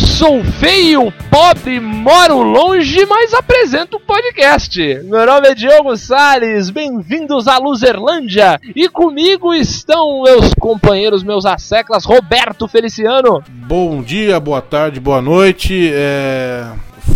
sou feio, pobre, moro longe, mas apresento o podcast. Meu nome é Diogo Salles, bem-vindos à Luzerlândia. E comigo estão meus companheiros, meus asseclas, Roberto Feliciano. Bom dia, boa tarde, boa noite. É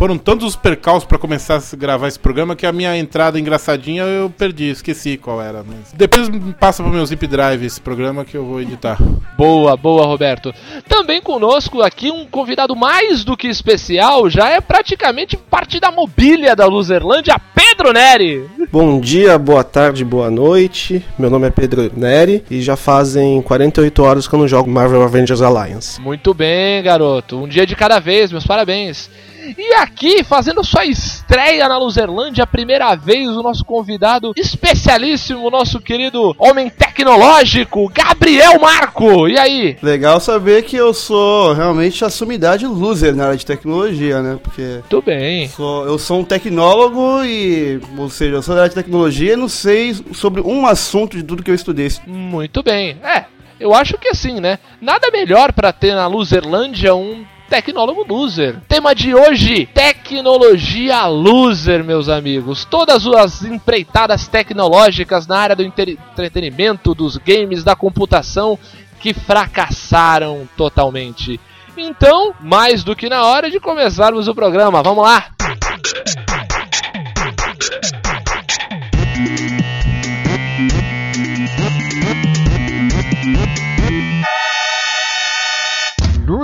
foram tantos os percalços para começar a gravar esse programa que a minha entrada engraçadinha eu perdi, esqueci qual era. Mas depois passa pro meu zip drive esse programa que eu vou editar. Boa, boa, Roberto. Também conosco aqui um convidado mais do que especial, já é praticamente parte da mobília da Luzerlândia, Pedro Neri. Bom dia, boa tarde, boa noite. Meu nome é Pedro Neri e já fazem 48 horas que eu não jogo Marvel Avengers Alliance. Muito bem, garoto. Um dia de cada vez, meus parabéns. E aqui, fazendo sua estreia na Luzerlândia, a primeira vez, o nosso convidado especialíssimo, nosso querido homem tecnológico, Gabriel Marco. E aí? Legal saber que eu sou realmente a sumidade loser na área de tecnologia, né? Porque. Tudo bem. Sou, eu sou um tecnólogo e. Ou seja, eu sou da área de tecnologia e não sei sobre um assunto de tudo que eu estudei. Muito bem. É, eu acho que assim, né? Nada melhor para ter na Luzerlândia um Tecnólogo Loser. Tema de hoje: Tecnologia Loser, meus amigos. Todas as empreitadas tecnológicas na área do entretenimento, dos games, da computação que fracassaram totalmente. Então, mais do que na hora de começarmos o programa. Vamos lá!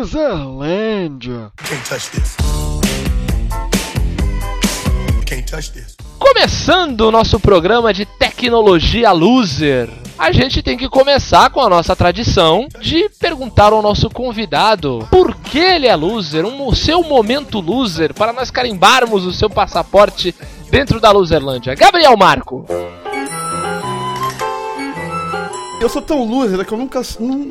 Luzerlândia. Começando o nosso programa de tecnologia loser, a gente tem que começar com a nossa tradição de perguntar ao nosso convidado por que ele é loser, um, o seu momento loser, para nós carimbarmos o seu passaporte dentro da Luzerlândia. Gabriel Marco. Eu sou tão loser que eu nunca.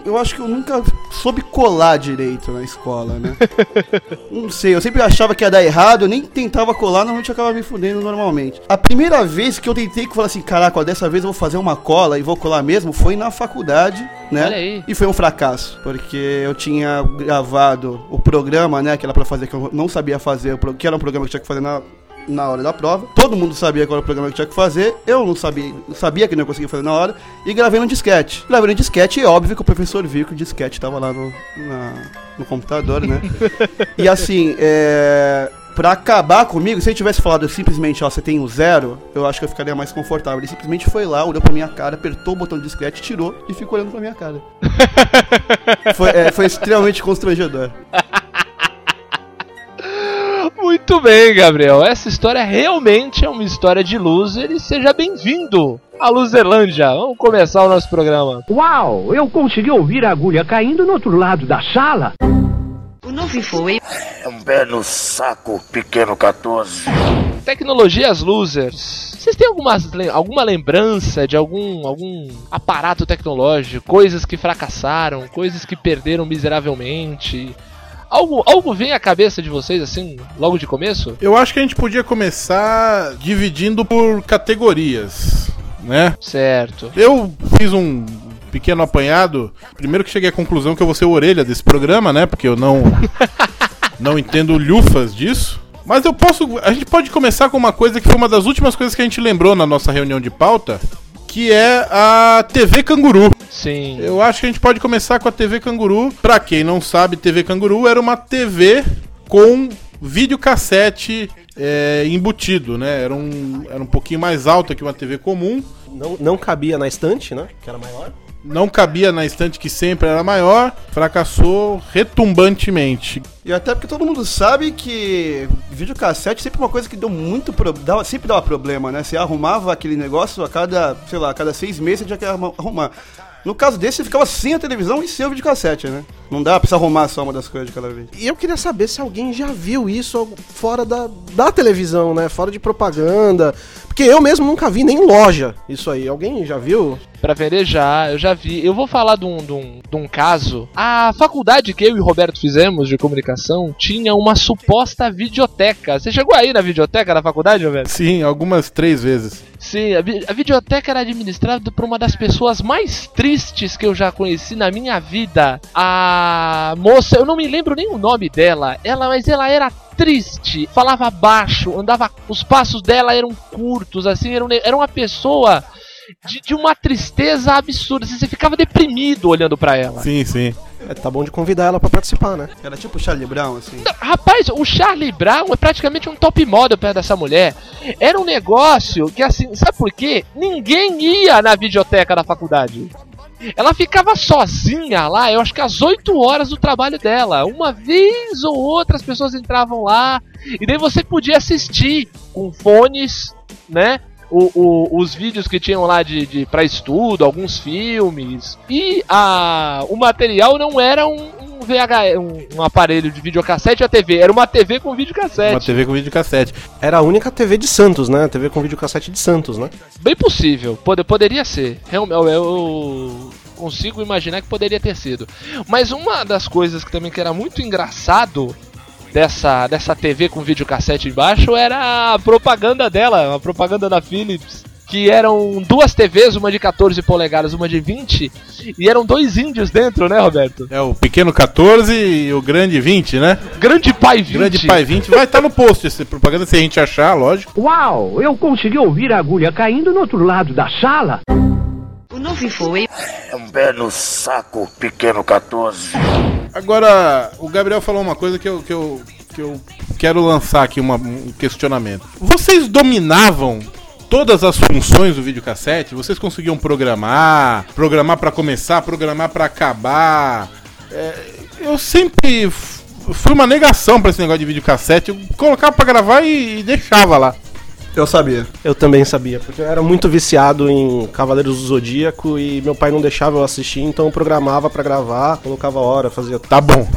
Eu acho que eu nunca soube colar direito na escola, né? não sei, eu sempre achava que ia dar errado, eu nem tentava colar, normalmente acabava me fudendo normalmente. A primeira vez que eu tentei que falar assim, caraca, ó, dessa vez eu vou fazer uma cola e vou colar mesmo, foi na faculdade, né? Olha aí. E foi um fracasso, porque eu tinha gravado o programa, né, que era pra fazer, que eu não sabia fazer, que era um programa que tinha que fazer na na hora da prova. Todo mundo sabia qual era o programa que tinha que fazer. Eu não sabia, sabia que não conseguia fazer na hora. E gravei no disquete. Gravei no disquete e óbvio que o professor viu que o disquete tava lá no, na, no computador, né? e assim, é pra acabar comigo, se ele tivesse falado simplesmente, ó, você tem o um zero, eu acho que eu ficaria mais confortável. Ele simplesmente foi lá, olhou pra minha cara, apertou o botão de disquete, tirou e ficou olhando pra minha cara. foi, é, foi extremamente constrangedor. Muito bem, Gabriel. Essa história realmente é uma história de loser e seja bem-vindo à Luzerlândia. Vamos começar o nosso programa. Uau, eu consegui ouvir a agulha caindo no outro lado da sala. O novo foi. É um belo saco, pequeno 14. Tecnologias losers. Vocês têm algumas, alguma lembrança de algum, algum aparato tecnológico, coisas que fracassaram, coisas que perderam miseravelmente? Algo, algo vem à cabeça de vocês, assim, logo de começo? Eu acho que a gente podia começar dividindo por categorias, né? Certo. Eu fiz um pequeno apanhado. Primeiro que cheguei à conclusão que eu vou ser orelha desse programa, né? Porque eu não, não entendo lufas disso. Mas eu posso. A gente pode começar com uma coisa que foi uma das últimas coisas que a gente lembrou na nossa reunião de pauta, que é a TV Canguru. Sim. Eu acho que a gente pode começar com a TV Canguru. Pra quem não sabe, TV Canguru era uma TV com videocassete é, embutido, né? Era um, era um pouquinho mais alta que uma TV comum. Não, não cabia na estante, né? Que era maior não cabia na estante que sempre era maior, fracassou retumbantemente. E até porque todo mundo sabe que videocassete sempre é uma coisa que deu muito pro... dava, sempre dava problema, né? Você arrumava aquele negócio a cada, sei lá, a cada seis meses você já quer arrumar. No caso desse, você ficava sem a televisão e sem o videocassete, né? Não dá pra arrumar só uma das coisas de cada vez. E eu queria saber se alguém já viu isso fora da, da televisão, né? Fora de propaganda. Porque eu mesmo nunca vi nem em loja isso aí. Alguém já viu? Pra vender já, eu já vi. Eu vou falar de um, de, um, de um caso. A faculdade que eu e o Roberto fizemos de comunicação tinha uma suposta videoteca. Você chegou aí na videoteca da faculdade, Roberto? Sim, algumas três vezes. Sim, a, vi- a videoteca era administrada por uma das pessoas mais tristes que eu já conheci na minha vida. A moça, eu não me lembro nem o nome dela, ela, mas ela era triste, falava baixo, andava, os passos dela eram curtos, assim, era, um era uma pessoa de, de uma tristeza absurda, assim, você ficava deprimido olhando pra ela. Sim, sim. É, tá bom de convidar ela pra participar, né? Era tipo o Charlie Brown, assim. Rapaz, o Charlie Brown é praticamente um top model perto dessa mulher. Era um negócio que, assim, sabe por quê? Ninguém ia na videoteca da faculdade. Ela ficava sozinha lá, eu acho que às 8 horas do trabalho dela. Uma vez ou outra as pessoas entravam lá, e daí você podia assistir com fones, né? O, o- os vídeos que tinham lá de, de para estudo, alguns filmes. E a, o material não era um, um VH, um, um aparelho de videocassete a TV, era uma TV com videocassete. Uma TV com videocassete. Era a única TV de Santos, né? TV com videocassete de Santos, né? Bem possível, pode, poderia ser. Realmente, eu, eu consigo imaginar que poderia ter sido. Mas uma das coisas que também que era muito engraçado dessa, dessa TV com videocassete embaixo era a propaganda dela, a propaganda da Philips. Que eram duas TVs, uma de 14 polegadas, uma de 20, e eram dois índios dentro, né, Roberto? É o pequeno 14 e o grande 20, né? Grande Pai 20. Grande pai 20. Vai estar no post essa propaganda se a gente achar, lógico. Uau, eu consegui ouvir a agulha caindo no outro lado da sala. O novo foi É um belo saco, pequeno 14. Agora, o Gabriel falou uma coisa que eu, que eu, que eu quero lançar aqui uma- um questionamento. Vocês dominavam todas as funções do videocassete? Vocês conseguiam programar, programar pra começar, programar pra acabar? É, eu sempre fui uma negação pra esse negócio de videocassete. Eu colocava pra gravar e, e deixava lá. Eu sabia. Eu também sabia, porque eu era muito viciado em Cavaleiros do Zodíaco e meu pai não deixava eu assistir, então eu programava pra gravar, colocava hora, fazia. Tá bom.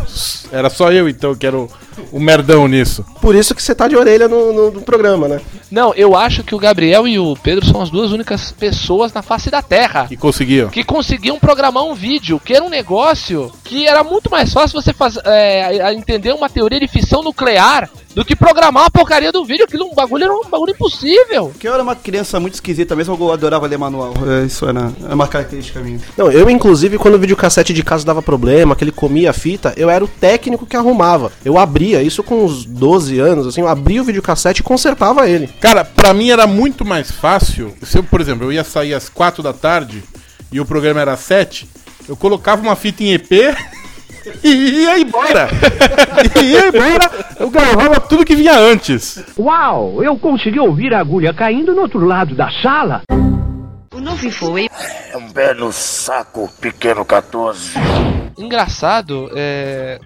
Era só eu então que era o, o merdão nisso. Por isso que você tá de orelha no, no- no programa, né? Não, eu acho que o Gabriel e o Pedro são as duas únicas pessoas na face da Terra E conseguiam. que conseguiam programar um vídeo, que era um negócio que era muito mais fácil você faz, é, entender uma teoria de fissão nuclear do que programar uma porcaria do vídeo. Aquilo um bagulho era um bagulho impossível. Porque eu era uma criança muito esquisita, mesmo eu adorava ler manual. É, isso era, era uma característica minha. Não, eu inclusive quando o videocassete de casa dava problema, que ele comia a fita, eu era o técnico que arrumava. Eu abria, isso com uns 12 anos, assim, eu abria o videocassete e consertava ele. Cara, pra mim era muito mais fácil. Se eu, por exemplo, eu ia sair às 4 da tarde e o programa era às 7, eu colocava uma fita em EP e ia embora. e ia embora, eu gravava tudo que vinha antes. Uau, eu consegui ouvir a agulha caindo no outro lado da sala. o novo foi É um belo saco, pequeno 14. Engraçado, é.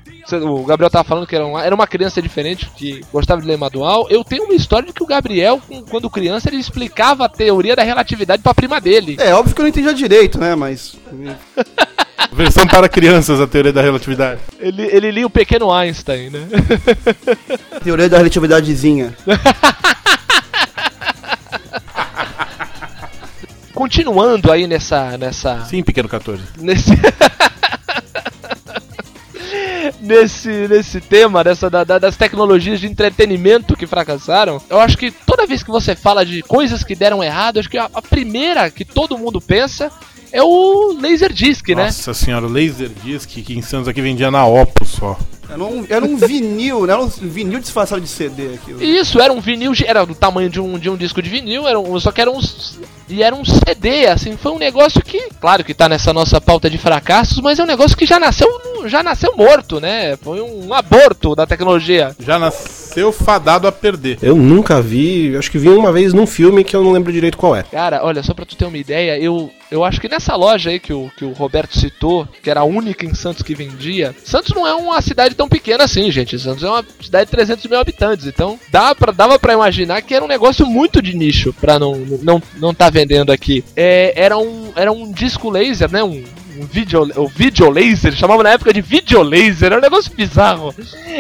O Gabriel tava falando que era uma, era uma criança diferente que gostava de ler manual. Eu tenho uma história de que o Gabriel, quando criança, ele explicava a teoria da relatividade pra prima dele. É, óbvio que eu não entendia direito, né? Mas. Versão para crianças, a teoria da relatividade. Ele, ele lia o pequeno Einstein, né? Teoria da relatividadezinha. Continuando aí nessa. nessa. Sim, pequeno 14. nesse nesse nesse tema dessa da- da- das tecnologias de entretenimento que fracassaram eu acho que toda vez que você fala de coisas que deram errado acho que a, a primeira que todo mundo pensa é o Laserdisc, né? Nossa senhora, o Laserdisc que em Santos aqui vendia na Opus só. Era um, era um vinil, né? Era um vinil disfarçado de CD aquilo. Isso, era um vinil, era do tamanho de um, de um disco de vinil, era um, só que era um. E era um CD, assim, foi um negócio que, claro que tá nessa nossa pauta de fracassos, mas é um negócio que já nasceu, já nasceu morto, né? Foi um aborto da tecnologia. Já nasceu fadado a perder. Eu nunca vi, acho que vi uma vez num filme que eu não lembro direito qual é. Cara, olha, só pra tu ter uma ideia, eu, eu acho que nessa loja aí que o, que o Roberto citou, que era a única em Santos que vendia, Santos não é uma cidade tão pequena assim, gente. Santos é uma cidade de 300 mil habitantes, então dá pra, dava pra imaginar que era um negócio muito de nicho pra não não, não tá vendendo aqui. É, era, um, era um disco laser, né? Um, um video, o videolaser, chamava na época de videolaser, era um negócio bizarro.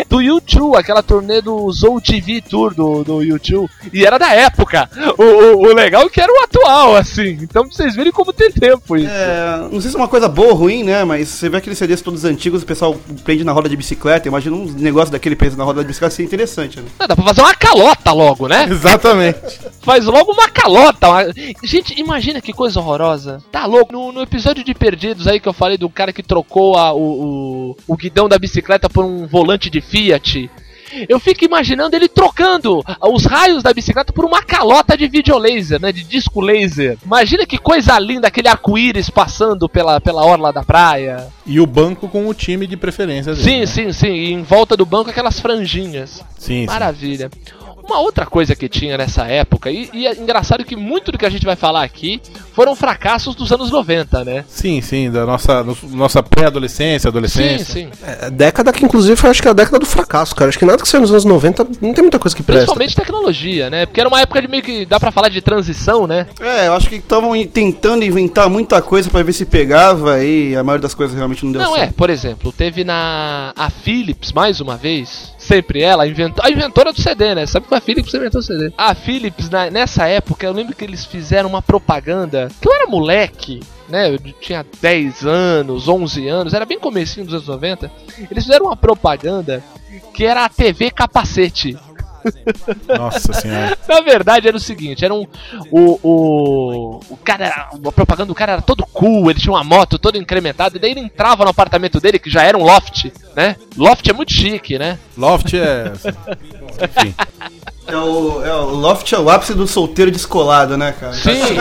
Do YouTube, aquela turnê do Zou TV Tour do, do YouTube. E era da época. O, o, o legal é que era o atual, assim. Então pra vocês verem como tem tempo isso. É, não sei se é uma coisa boa ou ruim, né? Mas você vê aqueles CDs todos antigos, o pessoal prende na roda de bicicleta. Imagina um negócio daquele preso na roda de bicicleta, seria interessante, né? Ah, Dá pra fazer uma calota logo, né? Exatamente. Faz logo uma calota. uma- Gente, imagina que coisa horrorosa. Tá louco? No, no episódio de Perdidos aí que eu falei do cara que trocou a- o, o, o guidão da bicicleta por um volante de Fiat. Eu fico imaginando ele trocando os raios da bicicleta por uma calota de videolaser, né? De disco laser. Imagina que coisa linda, aquele arco-íris passando pela, pela orla da praia. E o banco com o time de preferência dele. Sim, né? sim, sim. E em volta do banco aquelas franjinhas. Sim, sim. Uma outra coisa que tinha nessa época, e, e é engraçado que muito do que a gente vai falar aqui foram fracassos dos anos 90, né? Sim, sim, da nossa, no- nossa pré-adolescência, Sim, adolescência. sim. É, década que, inclusive, foi acho que a década do fracasso, cara. Acho que nada que saiu nos anos 90 não tem muita coisa que presta. Principalmente tecnologia, né? Porque era uma época de meio que dá pra falar de transição, né? É, eu acho que estavam tentando inventar muita coisa pra ver se pegava e a maioria das coisas realmente não deu Não é, certo. por exemplo, teve na a Philips mais uma vez, sempre ela, a inventora do CD, né? Sabe que a Philips inventou o CD. A Philips na- nessa época, eu lembro que eles fizeram uma propaganda, que eu era moleque, né? Eu tinha 10 anos, 11 anos, era bem comecinho dos anos 90. Eles fizeram uma propaganda que era a TV capacete. Nossa senhora. Na verdade era o seguinte, era um. O, o, o cara. A propaganda do cara era todo cool, ele tinha uma moto toda incrementada, e daí ele entrava no apartamento dele, que já era um loft, né? Loft é muito chique, né? Loft é. Enfim. É o, é o Loft é o ápice do solteiro descolado, né, cara? Sim!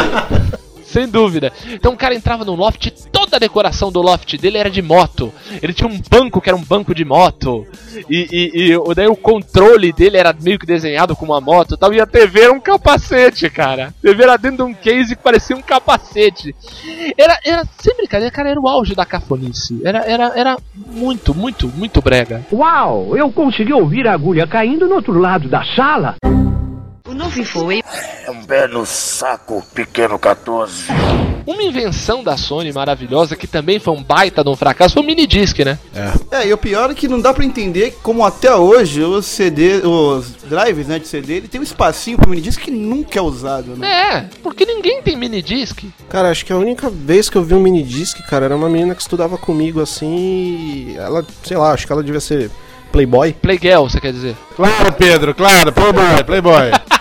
Sem dúvida. Então o cara entrava no loft, toda a decoração do loft dele era de moto. Ele tinha um banco que era um banco de moto. E, e, e daí o controle dele era meio que desenhado com uma moto e tal. E a TV era um capacete, cara. A TV era dentro de um case que parecia um capacete. Era, era sem brincadeira, cara, era o auge da cafonice. Era, era, era muito, muito, muito brega. Uau, eu consegui ouvir a agulha caindo no outro lado da sala. O novo Infoway É um belo saco, pequeno 14. Uma invenção da Sony maravilhosa, que também foi um baita de um fracasso, foi o minidisc, né? É, e o pior é que não dá pra entender como até hoje os CD, os drives, né, de CD, ele tem um espacinho pro minidisc que nunca é usado, né? É, porque ninguém tem minidisc. Cara, acho que a única vez que eu vi um mini disc, cara, era uma menina que estudava comigo assim e ela, sei lá, acho que ela devia ser Playboy. Playgirl, você quer dizer? Claro, Pedro, claro, Playboy, Playboy.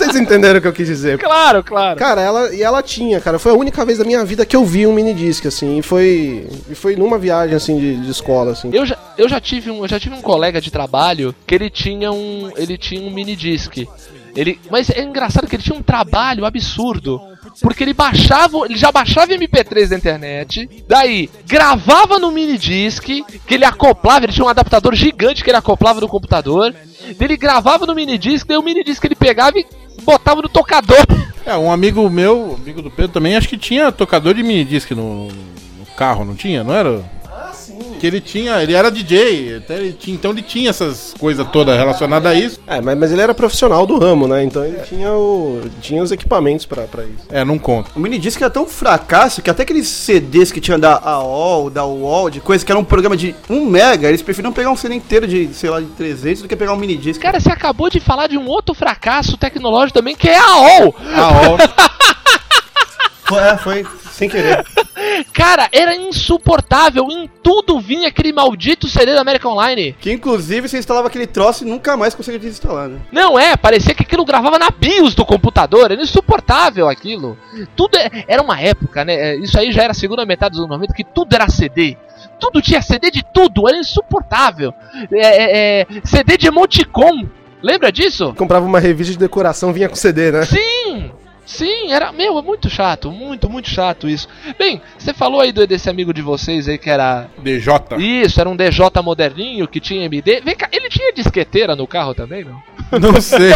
Vocês entenderam o que eu quis dizer? Claro, claro. Cara, ela e ela tinha, cara, foi a única vez da minha vida que eu vi um mini disc assim, e foi e foi numa viagem assim de, de escola assim. Eu já, eu já tive um, eu já tive um colega de trabalho que ele tinha um, ele tinha um mini disc. Ele, mas é engraçado que ele tinha um trabalho absurdo, porque ele baixava, ele já baixava MP3 da internet, daí gravava no mini disc que ele acoplava, ele tinha um adaptador gigante que ele acoplava no computador. Ele gravava no mini disc, daí o mini disc ele pegava e botava no tocador. É, um amigo meu, amigo do Pedro também, acho que tinha tocador de mini disc no, no carro, não tinha? Não era? Ah, sim. Que ele tinha, ele era DJ, até ele tinha, então ele tinha essas coisas todas relacionadas a isso. É, mas, mas ele era profissional do ramo, né? Então ele tinha o tinha os equipamentos pra, pra isso. É, não conta. O minidisc era tão fracasso que até aqueles CDs que tinha da AOL, da UOL, de coisa que era um programa de 1 mega, eles preferiam pegar um CD inteiro de, sei lá, de 300 do que pegar um minidisc. Cara, você acabou de falar de um outro fracasso tecnológico também, que é a AOL. A hora. Foi, é, foi sem querer. Cara, era insuportável. Em tudo vinha aquele maldito CD da American Online. Que inclusive você instalava aquele troço e nunca mais conseguia desinstalar, né? Não é, parecia que aquilo gravava na BIOS do computador. Era insuportável aquilo. Tudo é- era uma época, né? é, Isso aí já era a segunda metade dos anos 90, que tudo era CD. Tudo tinha CD de tudo, era insuportável. É, é, é, CD de emoticon. Lembra disso? Comprava uma revista de decoração, vinha com CD, né? Sim! Sim, era. Meu, é muito chato, muito, muito chato isso. Bem, você falou aí do, desse amigo de vocês aí que era. DJ. Isso, era um DJ moderninho que tinha MD. Vem cá, ele tinha disqueteira no carro também, não? Não sei.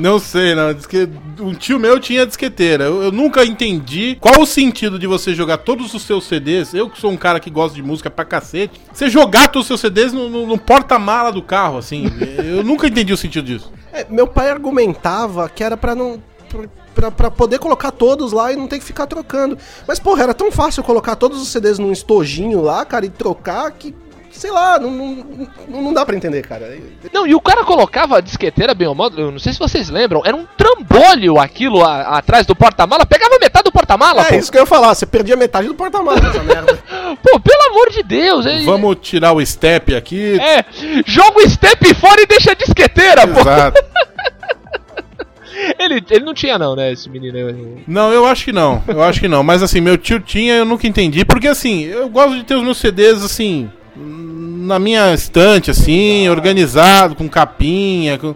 Não sei, não. Diz que um tio meu tinha disqueteira. Eu, eu nunca entendi qual o sentido de você jogar todos os seus CDs. Eu que sou um cara que gosta de música pra cacete. Você jogar todos os seus CDs no, no- no porta-mala do carro, assim. Eu nunca entendi o sentido disso. É, meu pai argumentava que era pra não pra, pra poder colocar todos lá e não ter que ficar trocando. Mas, porra, era tão fácil colocar todos os CDs num estojinho lá, cara, e trocar que. Sei lá, não, não, não, dá pra entender, cara. Não, e o cara colocava a disqueteira bem ao modo, eu não sei se vocês lembram, era um trambolho aquilo a- atrás do porta-mala, pegava metade do porta-mala, É pô. isso que eu ia falar, você perdia metade do porta-malas nessa merda. Pô, pelo amor de Deus, ele, Vamos tirar o step aqui. É, joga o step fora e deixa a disqueteira, pô. Exato. Ele, ele não tinha não, né, esse menino aí. Não, eu acho que não. Eu acho que não. Mas assim, meu tio tinha, eu nunca entendi. Porque assim, eu gosto de ter os meus CDs assim. Na minha estante, assim, organizado, com capinha. com-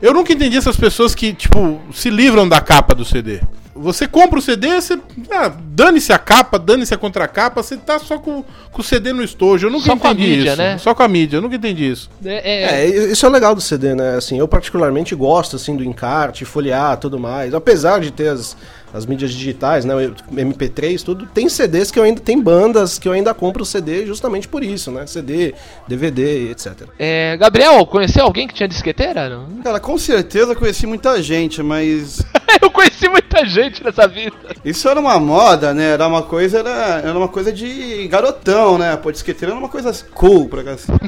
Eu nunca entendi essas pessoas que, tipo, se livram da capa do CD. Você compra o CD, você. Ah, dane-se a capa, dane-se a contracapa, você tá só com, com o CD no estojo. Eu nunca Só com a entendi mídia, isso. né? Só com a mídia, eu nunca entendi isso. É, é, É, isso é o legal do CD, né? Assim, eu particularmente gosto assim do encarte, folhear, tudo mais. Apesar de ter as, as mídias digitais, né, o MP3, tudo, tem CDs que eu ainda tem bandas que eu ainda compro CD justamente por isso, né? CD, DVD, etc. é, Gabriel, conheceu alguém que tinha disqueteira? Não? Cara, com certeza eu conheci muita gente, mas Eu conheci muita gente nessa vida. isso era uma moda, né? Era uma coisa, era, era uma coisa de garotão, né? Pô, disqueteira era uma coisa cool pra cá. assim.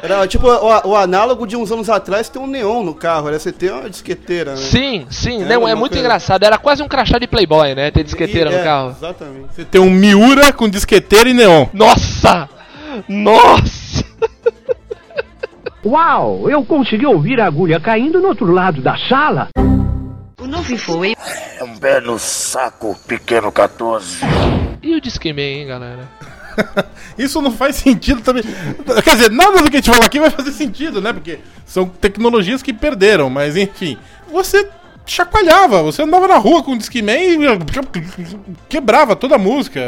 Era tipo o, o análogo de uns anos atrás ter um neon no carro, era você ter uma disqueteira, né? Sim, sim, É não, é muito coisa- engraçado. Era quase um crachá de Playboy, né? Ter disqueteira E- no é, carro. Exatamente. Você tem um Miura com disqueteira e neon. Nossa! Nossa! Uau, eu consegui ouvir a agulha caindo no outro lado da sala. O novo foi É um belo saco, pequeno 14. E o Discman, hein, galera? Isso não faz sentido também. Quer dizer, nada do que a gente falar aqui vai fazer sentido, né? Porque são tecnologias que perderam, mas enfim. Você chacoalhava, você andava na rua com o Discman e quebrava toda a música.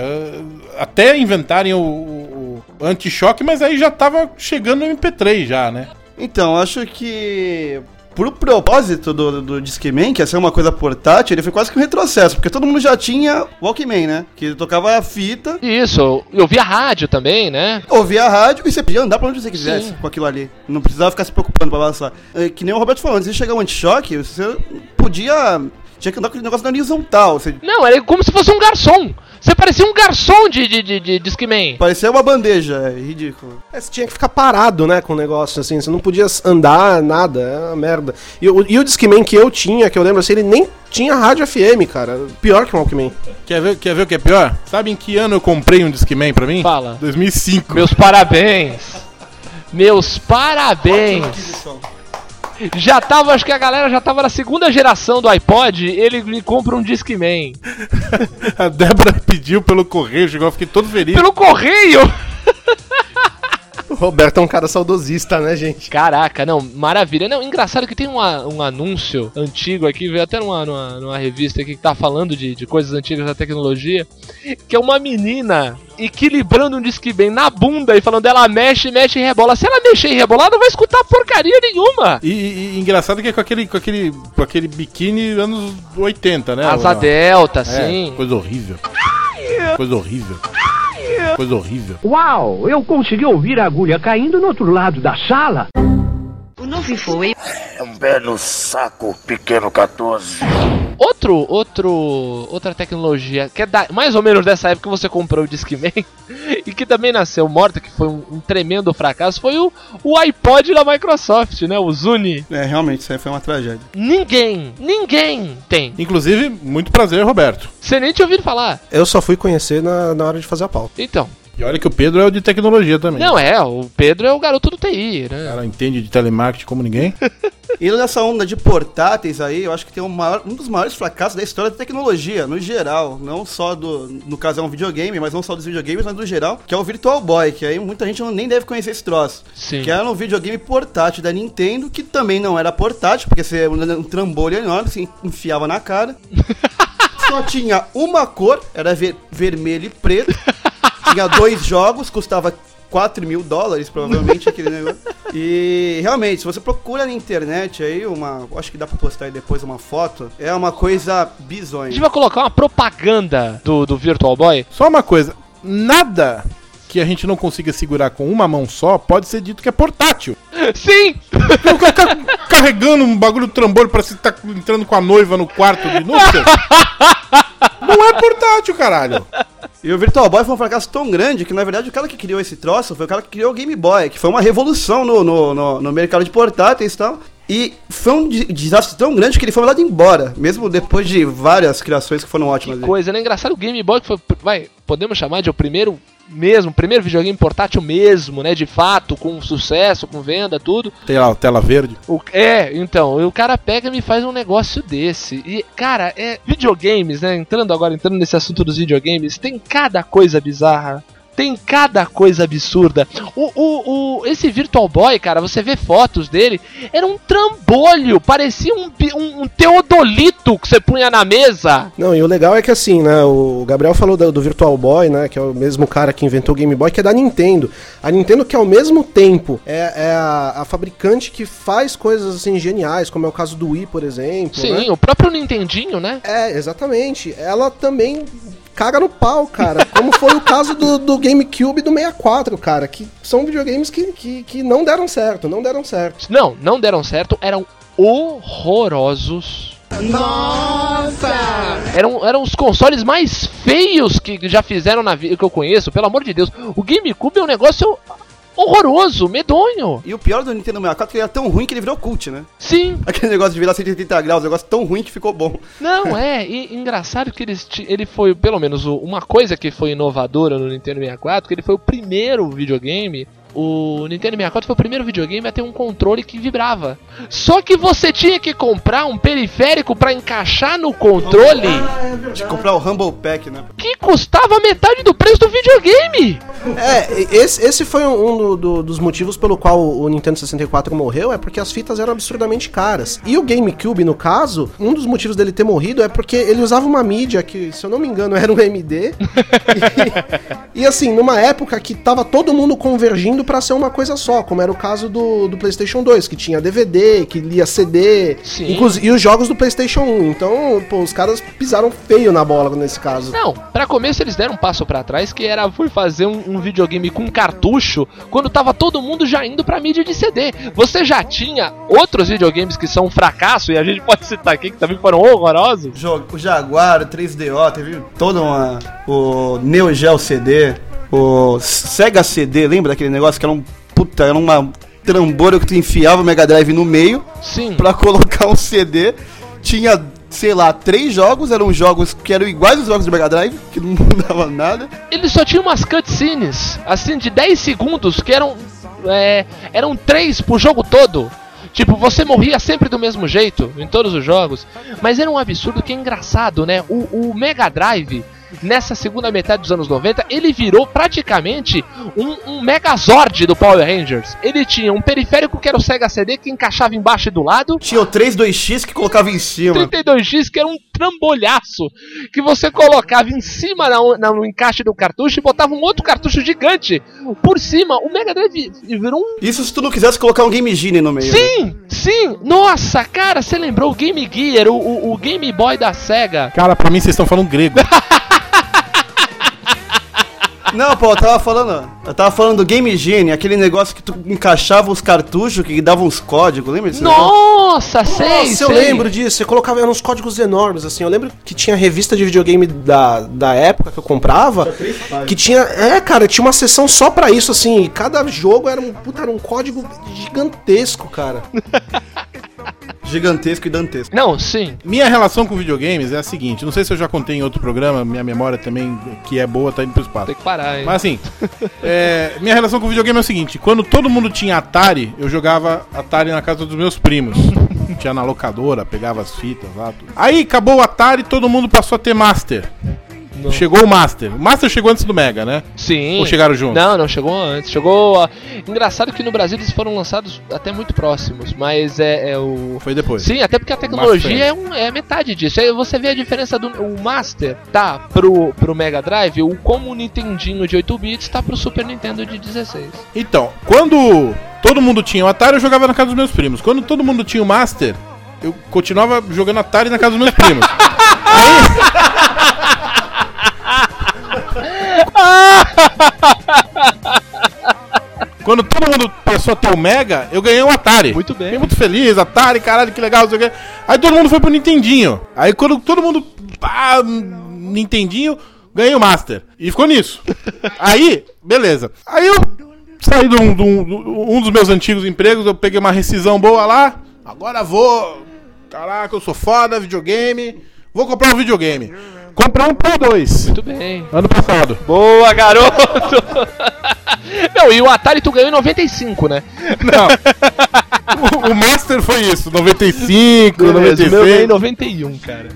Até inventarem o, o, o anti-choque, mas aí já tava chegando no MP3 já, né? Então, acho que pro propósito do, do Discman, que ia ser uma coisa portátil, ele foi quase que um retrocesso, porque todo mundo já tinha Walkman, né? Que tocava a fita, Isso, eu via rádio também, né? ouvia a rádio e você podia andar pra onde você quisesse Sim. com aquilo ali. Não precisava ficar se preocupando pra avançar. É, que nem o Roberto falou, antes de chegar o anti-choque, você podia... Tinha que andar com aquele negócio na horizontal. Você Não, era como se fosse um garçom. Você parecia um garçom de, de, de, de Discman. parecia uma bandeja, é ridículo. É, você tinha que ficar parado, né, com o negócio, assim, você não podia andar, nada, é uma merda. E, o- e o Discman que eu tinha, que eu lembro assim, ele nem tinha rádio FM, cara. Pior que o Walkman. Quer ver, quer ver o que é pior? Sabe em que ano eu comprei um Discman pra mim? Fala. 2005. Meus parabéns. Meus parabéns. Já tava, acho que a galera já tava na segunda geração do iPod, ele me compra um Discman. A Débora pediu pelo correio, chegou, eu fiquei todo feliz. Pelo correio! O Roberto é um cara saudosista, né, gente? Caraca, não, maravilha. Não, engraçado que tem uma- um anúncio antigo aqui, veio até numa, numa, numa revista aqui que tá falando de, de coisas antigas da tecnologia, que é uma menina equilibrando um Discman na bunda e falando ela mexe, mexe e rebola. Se ela mexer e rebolar, não vai escutar porcaria nenhuma. E, e- e engraçado que é com aquele, com aquele, com aquele biquíni anos 80, né? Asa delta, É, sim. Coisa horrível. Coisa horrível. Coisa horrível. Uau, eu consegui ouvir a agulha caindo no outro lado da sala. O novo foi É um belo saco, pequeno 14. Outro, outro, outra tecnologia que é da- mais ou menos dessa época que você comprou o Discman e que também nasceu morta, que foi um, um tremendo fracasso, foi o, o iPod da Microsoft, né? O Zuni. É, realmente, isso aí foi uma tragédia. Ninguém, ninguém tem. Inclusive, muito prazer, Roberto. Você nem tinha ouvido falar. Eu só fui conhecer na, na hora de fazer a pauta. Então, E olha que o Pedro é o de tecnologia também. não é, o Pedro é o garoto do TI, O né? cara entende de telemarketing como ninguém. E nessa onda de portáteis aí, eu acho que tem um, maior- um dos maiores fracassos da história da tecnologia, no geral. Não só do. No caso é um videogame, mas não só dos videogames, mas do geral, que é o Virtual Boy, que aí muita gente não, nem deve conhecer esse troço. Sim. Que era um videogame portátil da Nintendo, que também não era portátil, porque você um, um trambolho enorme, você enfiava na cara. Só tinha uma cor, era ver- vermelho e preto. tinha dois jogos, custava 4 mil dólares, provavelmente, aquele negócio. E realmente, se você procura na internet aí, uma. Acho que dá pra postar aí depois uma foto. É uma coisa A bizonha. gente vai colocar uma propaganda do, do Virtual Boy. Só uma coisa. Nada que a gente não consiga segurar com uma mão só pode ser dito que é portátil. Sim! Carregar pegando um bagulho trambolho pra você estar entrando com a noiva no quarto de núpcias. Não é portátil, caralho. E o Virtual Boy foi um fracasso tão grande que, na verdade, o cara que criou esse troço foi o cara que criou o Game Boy, que foi uma revolução no, no, no, no mercado de portáteis e tal. E foi um de- desastre tão grande que ele foi mandado embora, mesmo depois de várias criações que foram ótimas. Que coisa, né? Engraçado o Game Boy que foi, vai, podemos chamar de o primeiro mesmo, primeiro videogame portátil mesmo, né? De fato, com sucesso, com venda, tudo. Tem lá, tela verde. O, é, então, o cara pega e me faz um negócio desse. E, cara, é. Videogames, né? Entrando agora, entrando nesse assunto dos videogames, tem cada coisa bizarra. Tem cada coisa absurda. O, o, o, esse Virtual Boy, cara, você vê fotos dele, era um trambolho, parecia um, um, um teodolito que você punha na mesa. Não, e o legal é que assim, né, o Gabriel falou do, do Virtual Boy, né, que é o mesmo cara que inventou o Game Boy, que é da Nintendo. A Nintendo que ao mesmo tempo é, é a, a fabricante que faz coisas assim geniais, como é o caso do Wii, por exemplo, Sim, né? o próprio Nintendinho, né? É, exatamente. Ela também caga no pau, cara. Como foi o caso do, do GameCube e do 64, cara. Que são videogames que, que, que não deram certo, não deram certo. Não, não deram certo, eram horrorosos. Nossa! Eram, eram os consoles mais feios que já fizeram na vida que eu conheço, pelo amor de Deus. O GameCube é um negócio horroroso, medonho. E o pior do Nintendo 64 é que ele era tão ruim que ele virou cult, né? Sim, Aquele negócio de virar 180 graus, um negócio tão ruim que ficou bom. não é. E engraçado que eles, ti- ele foi, pelo menos, uma coisa que foi inovadora no Nintendo 64, que ele foi o primeiro videogame. O Nintendo 64 foi o primeiro videogame a ter um controle que vibrava. Só que você tinha que comprar um periférico pra encaixar no controle. De comprar o Humble Pack, né? que custava metade do preço do videogame. É, esse, esse foi um do- do- dos motivos pelo qual o Nintendo 64 morreu, é porque as fitas eram absurdamente caras. E o GameCube, no caso, um dos motivos dele ter morrido é porque ele usava uma mídia que, se eu não me engano, era um MD. e, e, assim, numa época que tava todo mundo convergindo pra ser uma coisa só, como era o caso do, do PlayStation 2, que tinha DVD, que lia CD, inclusive, e os jogos do PlayStation 1. Então, pô, os caras pisaram feio na bola nesse caso. Não, pra começo eles deram um passo pra trás que era foi fazer um, um videogame com cartucho quando tava todo mundo já indo pra mídia de CD. Você já tinha outros videogames que são um fracasso e a gente pode citar aqui que também foram horrorosos. O Jaguar, o 3DO, teve toda uma. O Neo Geo CD, o Sega CD, lembra daquele negócio que era um. Puta, era uma trambolho que tu enfiava o Mega Drive no meio Sim. pra colocar um CD. Tinha, sei lá, três jogos, eram jogos que eram iguais aos jogos do Mega Drive, que não mudava nada. Ele só tinha umas cutscenes, assim, de 10 segundos, que eram. é, eram três pro jogo todo. Tipo, você morria sempre do mesmo jeito em todos os jogos. Mas era um absurdo que é engraçado, né? O, o Mega Drive, nessa segunda metade dos anos 90, ele virou praticamente um, um Megazord do Power Rangers. Ele tinha um periférico que era o Sega CD que encaixava embaixo e do lado. Tinha o 32X que colocava em cima. 32X que era um trambolhaço que você colocava em cima na- na- no encaixe do cartucho e botava um outro cartucho gigante por cima. O Mega Drive virou um. Isso se tu não quisesse colocar um Game Genie no meio. né? Sim, sim! Nossa, cara, você lembrou o Game Gear, o, o- o Game Boy da Sega? Cara, pra mim vocês estão falando grego. Não, pô, eu tava falando. Eu tava falando do Game Genie, aquele negócio que tu encaixava os cartuchos que dava uns códigos, lembra disso? Nossa, sei, Nossa, eu sei. lembro disso. Você colocava eram uns códigos enormes, assim. Eu lembro que tinha revista de videogame da, da época que eu comprava. Que tinha. É, cara, tinha uma seção só pra isso, assim. E cada jogo era um, puta, era um código gigantesco, cara. Gigantesco e dantesco. Não, sim. Minha relação com videogames é a seguinte: não sei se eu já contei em outro programa, minha memória também, que é boa, tá indo pro espaço. Tem que parar, hein? Mas assim, é, minha relação com videogame é o seguinte: quando todo mundo tinha Atari, eu jogava Atari na casa dos meus primos. tinha na locadora, pegava as fitas lá. Tudo. Aí acabou o Atari, todo mundo passou a ter Master. Não. Chegou o Master. O Master chegou antes do Mega, né? Sim. Ou chegaram juntos? Não, não, chegou antes. Chegou. ah, Engraçado que no Brasil eles foram lançados até muito próximos, mas é, é o. Foi depois. Sim, até porque a tecnologia é, um- é metade disso. Aí você vê a diferença do o Master tá pro, pro Mega Drive, o como o Nintendinho de 8 bits tá pro Super Nintendo de 16. Então, quando todo mundo tinha o Atari, eu jogava na casa dos meus primos. Quando todo mundo tinha o Master, eu continuava jogando Atari na casa dos meus primos. Quando todo mundo passou a ter o Mega, eu ganhei um Atari. Muito bem. Fiquei muito feliz, Atari, caralho, que legal, não sei o quê. Aí todo mundo foi pro Nintendinho. Aí quando todo mundo. Pá, Nintendinho, ganhei o Master. E ficou nisso. Aí, beleza. Aí eu saí de um, de um- de um dos meus antigos empregos, eu peguei uma rescisão boa lá. Agora vou. Caraca, eu sou foda, videogame. Vou comprar um videogame. Comprei um Play 2. Muito bem. Ano passado. Boa, garoto! Não, e o Atari tu ganhou em 95, né? Não. o, o Master foi isso, 95, Beleza, o meu ganhei em 96. 91, cara.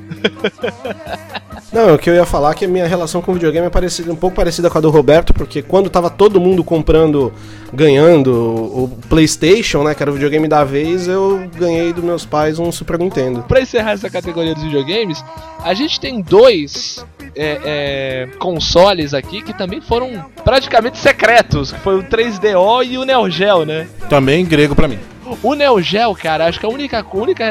Não, o que eu ia falar é que a minha relação com o videogame é parecida, um pouco parecida com a do Roberto, porque quando tava todo mundo comprando, ganhando o PlayStation, né, que era o videogame da vez, eu ganhei dos meus pais um Super Nintendo. Pra encerrar essa categoria dos videogames, a gente tem dois é, é, consoles aqui que também foram praticamente secretos, que foi o 3DO e o Neo Geo, né? Também grego pra mim. O Neo Geo, cara, acho que a única, única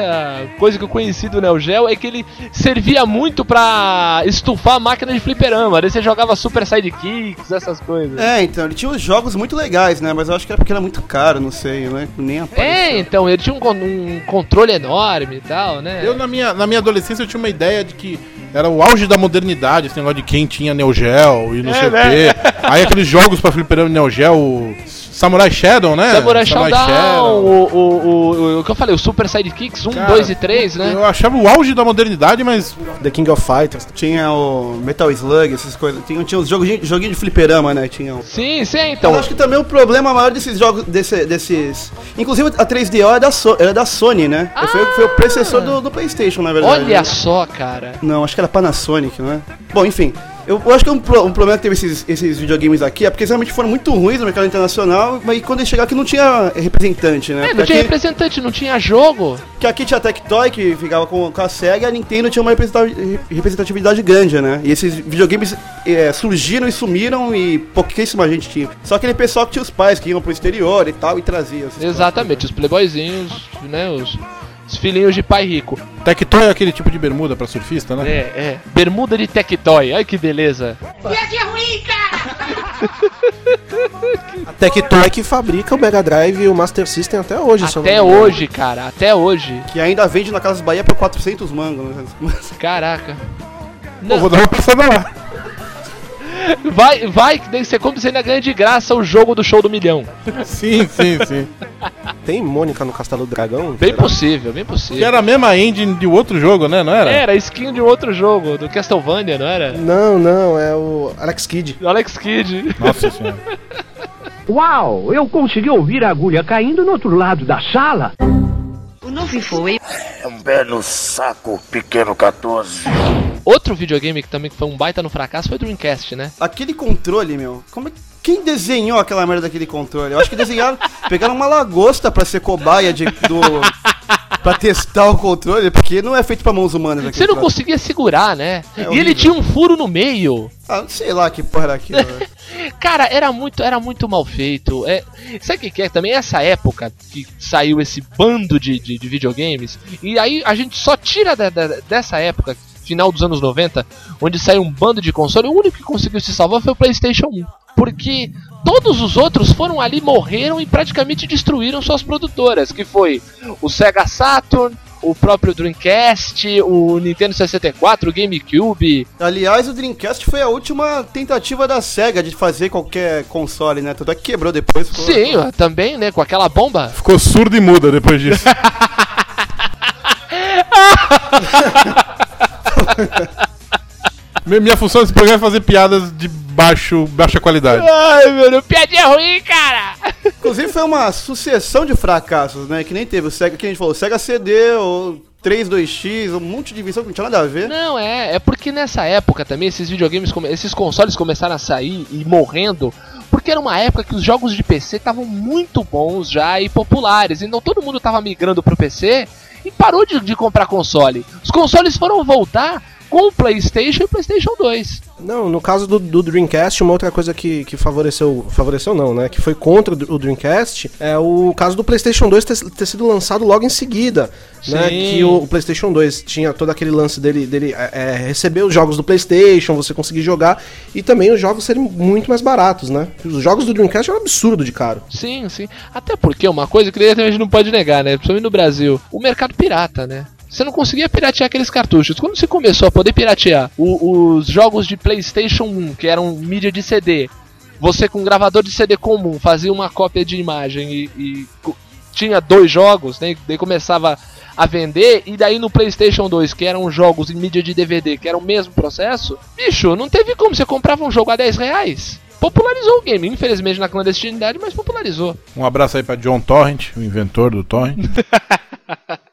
coisa que eu conheci do Neo Geo é que ele servia muito pra estufar a máquina de fliperama. Daí você jogava Super Sidekicks, essas coisas. É, então, ele tinha uns jogos muito legais, né? Mas eu acho que era porque era muito caro, não sei, né? Nem É, apareceu. então, ele tinha um, um controle enorme e tal, né? Eu, na minha, na minha adolescência, eu tinha uma ideia de que era o auge da modernidade, esse negócio de quem tinha Neo Geo e não É, sei o né? quê. Aí aqueles jogos pra fliperama Neo Geo, Samurai Shadow, né? Samurai Shodown, o, o, o, o que eu falei, o Super Sidekicks 1, Cara, 2 e 3, né? Eu achava o auge da modernidade, mas The King of Fighters. Tinha o Metal Slug, essas coisas. Tinha, tinha os jogos de, joguinho de fliperama, né? Tinha. o- Sim, sim, Então, eu acho que também o problema maior desses jogos, desse- desses... Inclusive a 3DO é da, so, era da Sony, né? Foi, foi o predecessor do, do Playstation, na verdade. Olha né? só, cara. Não, acho que era Panasonic, não é? Bom, enfim. Eu, eu acho que um, pro- um problema que teve esses, esses videogames aqui é porque eles realmente foram muito ruins no mercado internacional, mas quando eles chegaram aqui não tinha representante, né? É, Porque não tinha aqui, representante, não tinha jogo. que aqui tinha a Tectoy, que ficava com, com a SEGA, e a Nintendo tinha uma representati- representatividade grande, né? E esses videogames é, surgiram e sumiram e pouquíssima gente tinha. Só aquele pessoal que tinha os pais que iam pro exterior e tal, e trazia. Exatamente, os playboyzinhos, né? Os, os filhinhos de pai rico. Tectoy é aquele tipo de bermuda pra surfista, né? É, é. Bermuda de Tectoy, olha que beleza. A Tectoy que fabrica o Mega Drive e o Master System até hoje. eu não Até hoje, cara, até hoje. Que ainda vende na Casas Bahia por 400 mangos. Né? Caraca. Pô, vou dar uma passada lá. Vai, vai, que daí você compra você ainda ganha de graça o jogo do show do milhão. Sim, sim, sim. Tem Mônica no Castelo do Dragão? Bem Será? possível, bem Que possível. era a mesma engine de outro jogo, né? Não era? Era skin de outro jogo, do Castlevania, não era? Não, não, é o Alex Kidd. Alex Kidd. Nossa senhora. Uau, eu consegui ouvir a agulha caindo no outro lado da sala. O novo foi É um belo saco, pequeno 14. Outro videogame que também foi um baita no fracasso foi o Dreamcast, né? Aquele controle, meu, como é quem desenhou aquela merda daquele controle? Eu acho que desenharam, pegaram uma lagosta pra ser cobaia de, do. pra testar o controle, porque não é feito pra mãos humanas Você não troço. conseguia segurar, né? e ele tinha um furo no meio. Ah, sei lá que porra era aquilo. velho. Cara, era muito, era muito mal feito. É, sabe o que, que é? Também essa época que saiu esse bando de, de, de videogames. E aí a gente só tira da- da- dessa época, final dos anos 90, onde saiu um bando de console. O único que conseguiu se salvar foi o PlayStation 1. Porque todos os outros foram ali, morreram e praticamente destruíram suas produtoras. Que foi o Sega Saturn, o próprio Dreamcast, o Nintendo 64, o GameCube. Aliás, o Dreamcast foi a última tentativa da SEGA de fazer qualquer console, né? Tanto é que quebrou depois. ficou- Sim, também, né? Com aquela bomba. Ficou surdo e muda depois disso. Mi- Minha função nesse programa é fazer piadas de baixo, baixa qualidade. Ai, meu Deus, piadinha ruim, cara! Inclusive foi uma sucessão de fracassos, né? Que nem teve o Sega, que a gente falou, o Sega CD, o 32X, um monte de invenção que não tinha nada a ver. Não, é, é porque nessa época também esses videogames, esses consoles começaram a sair e morrendo, porque era uma época que os jogos de PC estavam muito bons já e populares, então todo mundo tava migrando pro PC e parou de, de comprar console. Os consoles foram voltar com o PlayStation e o PlayStation 2. Não, no caso do, do Dreamcast, uma outra coisa que, que favoreceu, favoreceu não, né, que foi contra o Dreamcast, é o caso do PlayStation 2 ter, ter sido lançado logo em seguida, né, Sim. que o, o PlayStation 2 tinha todo aquele lance dele, dele é, é, receber os jogos do PlayStation, você conseguir jogar, e também os jogos serem muito mais baratos, né, os jogos do Dreamcast eram absurdo de caro. Sim, sim. Até porque uma coisa que a gente não pode negar, né? Principalmente no Brasil, o mercado pirata, né? Você não conseguia piratear aqueles cartuchos. Quando você começou a poder piratear o- os jogos de PlayStation 1, que eram mídia de CD, você com um gravador de CD comum fazia uma cópia de imagem e, e tinha dois jogos, né? Daí começava a vender, e daí no PlayStation 2, que eram jogos em mídia de DVD, que era o mesmo processo, bicho, não teve como. Você comprava um jogo a 10 reais. Popularizou o game, infelizmente na clandestinidade, mas popularizou. Um abraço aí pra John Torrent, o inventor do Torrent.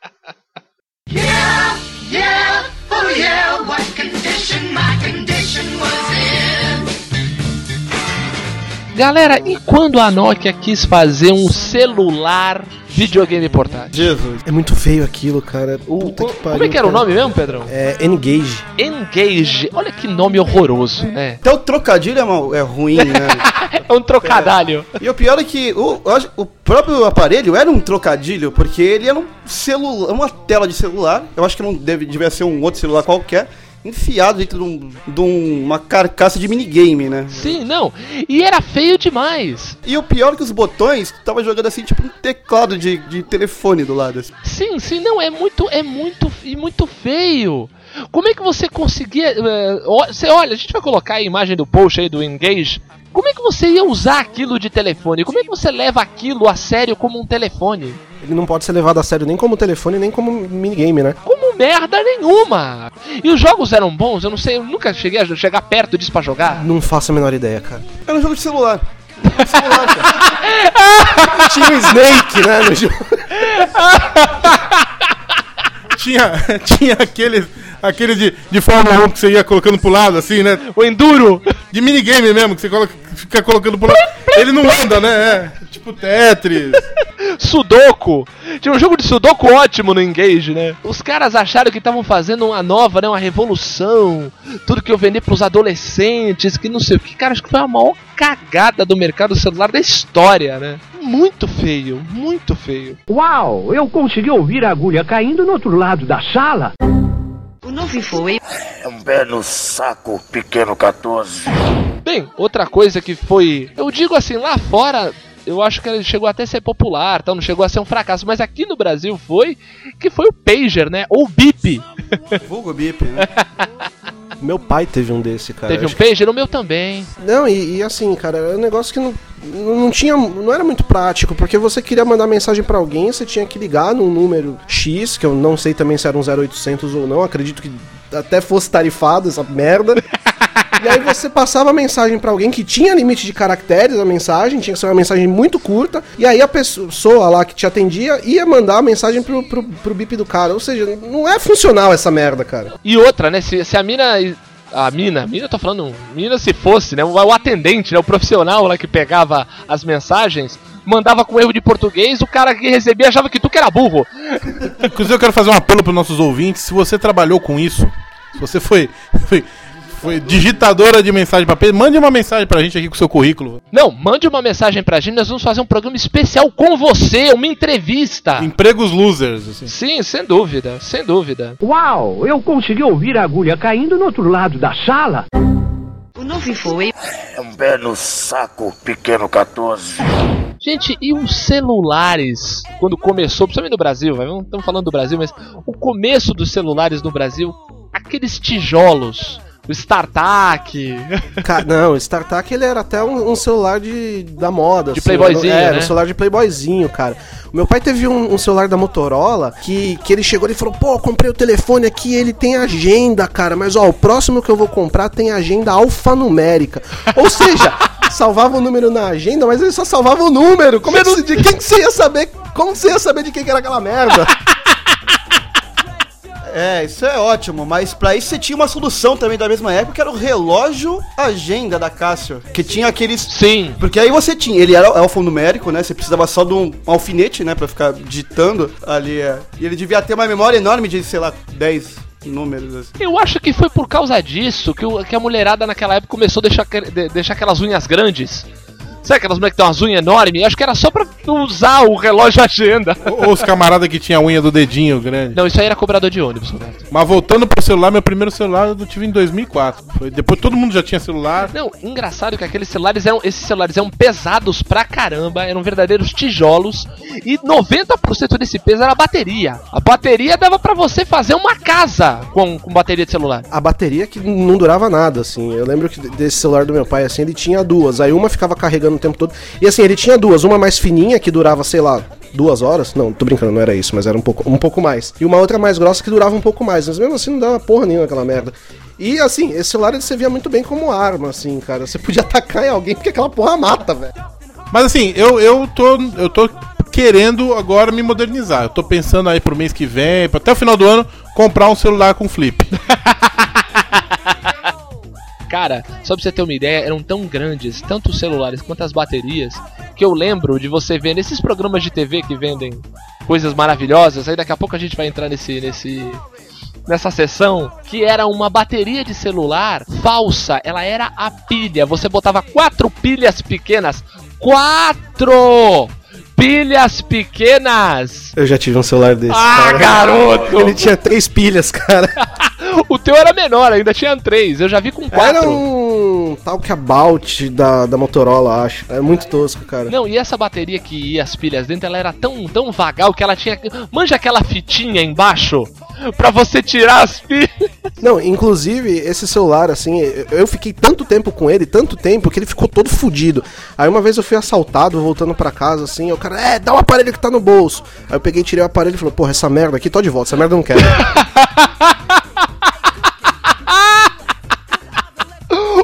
Galera, e quando a Nokia quis fazer um celular videogame portátil? Jesus. É muito feio aquilo, cara. O- Puta que como pariu, é que era o cara. nome mesmo, Pedrão? É Engage. Engage. Olha que nome horroroso, né? Até o trocadilho é, mal- é ruim, né? É um trocadalho. E o pior é que o, o próprio aparelho era um trocadilho, porque ele era um celular, uma tela de celular. Eu acho que não deve, devia ser um outro celular qualquer, enfiado dentro de, um- de um- uma carcaça de minigame, né? Sim, não. E era feio demais. E o pior é que os botões tava jogando assim, tipo um teclado de, de telefone do lado. assim. Sim, sim, não, é muito, é muito, e muito feio. Como é que você conseguia. eh, ó, você olha, a gente vai colocar a imagem do post aí do Engage. Como é que você ia usar aquilo de telefone? Como é que você leva aquilo a sério como um telefone? Ele não pode ser levado a sério nem como telefone, nem como minigame, né? Como merda nenhuma! E os jogos eram bons, eu não sei, eu nunca cheguei a chegar perto disso pra jogar. Não faço a menor ideia, cara. Era um jogo de celular. Um celular, cara. Tinha o Snake, né? No jogo. tinha, tinha aqueles, aqueles de, de Fórmula 1 que você ia colocando pro lado, assim, né? O Enduro! De minigame mesmo, que você coloca, fica colocando pro lado. Ele não anda, né? É, tipo Tetris. Sudoku! Tinha um jogo de Sudoku ótimo no Engage, né? Os caras acharam que estavam fazendo uma nova, né? Uma revolução. Tudo que eu vender pros adolescentes, que não sei o que. Cara, acho que foi a maior cagada do mercado celular da história, né? Muito feio, muito feio. Uau, eu consegui ouvir a agulha caindo no outro lado da sala. O novo foi É um belo saco, pequeno 14. Bem, outra coisa que foi. Eu digo assim, lá fora. Eu acho que ele chegou até a ser popular, então não chegou a ser um fracasso, mas aqui no Brasil foi que foi o pager, né? Ou o bip. Vulgo bip, né? Meu pai teve um desse, cara. Teve um Acho que- pager, o meu também. Não, e, e assim, cara, é um negócio que não, não tinha. Não era muito prático, porque você queria mandar mensagem pra alguém, você tinha que ligar num número X, que eu não sei também se era um 0800 ou não, acredito que até fosse tarifado essa merda. E aí você passava a mensagem pra alguém que tinha limite de caracteres a mensagem, tinha que ser uma mensagem muito curta, e aí a pessoa lá que te atendia ia mandar a mensagem pro, pro, pro bip do cara. Ou seja, não é funcional essa merda, cara. E outra, né? Se, se a mina. A mina, mina, eu tô falando, mina se fosse, né? O, o atendente, né? O profissional lá que pegava as mensagens, mandava com erro de português, o cara que recebia achava que tu que era burro. Inclusive, eu quero fazer um apelo pros nossos ouvintes. Se você trabalhou com isso, se você foi, foi, foi digitadora de mensagem de papel, mande uma mensagem pra gente aqui com o seu currículo. Não, mande uma mensagem pra gente, nós vamos fazer um programa especial com você, uma entrevista. Empregos losers, assim. Sim, sem dúvida, sem dúvida. Uau, eu consegui ouvir a agulha caindo no outro lado da sala. o novo foi É um belo saco, pequeno 14. Gente, e os celulares, quando começou, principalmente no Brasil, vai, não estamos falando do Brasil, mas o começo dos celulares no Brasil, aqueles tijolos, o StarTAC, não, o StarTAC ele era até um, um celular de, da moda. De playboyzinho, Era né? um celular de playboyzinho, cara. O meu pai teve um, um celular da Motorola que, que ele chegou e falou: pô, comprei o telefone aqui, ele tem agenda, cara. Mas ó, o próximo que eu vou comprar tem agenda alfanumérica. Ou seja, salvava o número na agenda, mas ele só salvava o número. Como é que, você- de quem que você ia saber? Como você ia saber de quem que era aquela merda? É, isso é ótimo, mas pra isso você tinha uma solução também da mesma época, que era o relógio agenda da Casio, que tinha aqueles... sim, Porque aí você tinha, ele era alfanumérico, né, você precisava só de um alfinete, né, pra ficar digitando ali, é. E ele devia ter uma memória enorme de, sei lá, 10 números assim. Eu acho que foi por causa disso que, o- que a mulherada naquela época começou a deixar, de- deixar aquelas unhas grandes. Sabe aquelas mulheres que tem umas unhas enormes? Acho que era só pra usar o relógio agenda. Ou ou os camaradas que tinha a unha do dedinho grande. Não, isso aí era cobrador de ônibus, Roberto. Mas voltando pro celular, meu primeiro celular eu tive em 2004. Foi, depois todo mundo já tinha celular. Não, engraçado que aqueles celulares eram. Esses celulares eram pesados pra caramba, eram verdadeiros tijolos. E 90% desse peso era a bateria. A bateria dava pra você fazer uma casa com, com bateria de celular. A bateria que não durava nada, assim. Eu lembro que desse celular do meu pai, assim, ele tinha duas. Aí uma ficava carregando o tempo todo. E assim, ele tinha duas. Uma mais fininha, que durava, sei lá, duas horas. Não, tô brincando, não era isso, mas era um pouco, um pouco mais. E uma outra mais grossa que durava um pouco mais. Mas mesmo assim não dava porra nenhuma aquela merda. E assim, esse celular ele servia muito bem como arma, assim, cara. Você podia atacar em alguém porque aquela porra mata, velho. Mas assim, eu, eu tô. Eu tô querendo agora me modernizar. Eu tô pensando aí pro mês que vem, até o final do ano, comprar um celular com flip. Cara, só pra você ter uma ideia, eram tão grandes, tanto os celulares quanto as baterias, que eu lembro de você ver nesses programas de TV que vendem coisas maravilhosas, aí daqui a pouco a gente vai entrar nesse. nesse nessa sessão, que era uma bateria de celular falsa, ela era a pilha. Você botava quatro pilhas pequenas. Quatro! Pilhas pequenas! Eu já tive um celular desse. Ah, garoto! Ele tinha três pilhas, cara. O teu era menor, ainda tinha três. Eu já vi com quatro. Era um Talk About da, da Motorola, acho. É muito tosco, cara. Não, e essa bateria que ia as pilhas dentro, ela era tão, tão vagal que ela tinha. Manja aquela fitinha embaixo? Pra você tirar as pilhas. Não, inclusive, esse celular, assim, eu- eu fiquei tanto tempo com ele, tanto tempo, que ele ficou todo fudido. Aí uma vez eu fui assaltado, voltando pra casa, assim, o cara, é, dá o aparelho que tá no bolso. Aí eu peguei, tirei o aparelho e falei, porra, essa merda aqui, tô de volta, essa merda eu não quero.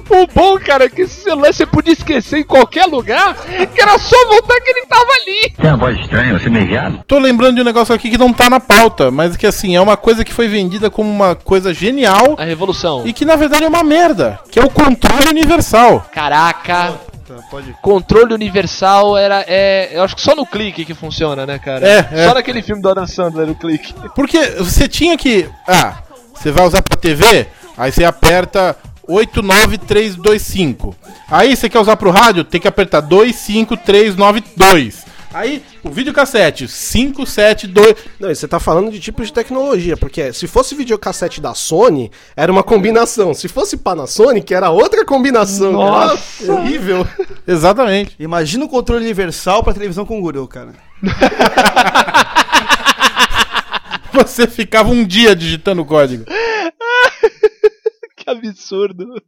O bom, cara, é que esse celular você podia esquecer em qualquer lugar, que era só voltar que ele tava ali. Tem uma voz estranha, você meijado? Tô lembrando de um negócio aqui que não tá na pauta, mas que assim, é uma coisa que foi vendida como uma coisa genial A revolução. e que na verdade é uma merda, que é o controle universal. Caraca, Tá, pode. controle universal era. É, eu acho que só no clique que funciona, né, cara? É, é. Só naquele filme do Adam Sandler, o clique. Porque você tinha que. Ah, você vai usar pra TV, aí você aperta 89325. Aí você quer usar pro rádio, tem que apertar 25392. Aí o videocassete 572. Não, e você tá falando de tipos de tecnologia, porque se fosse videocassete da Sony, era uma combinação. Se fosse Panasonic, era outra combinação. Nossa! Horrível. Exatamente. Imagina o controle universal pra televisão com guru, cara. Você ficava um dia digitando o código. Que absurdo.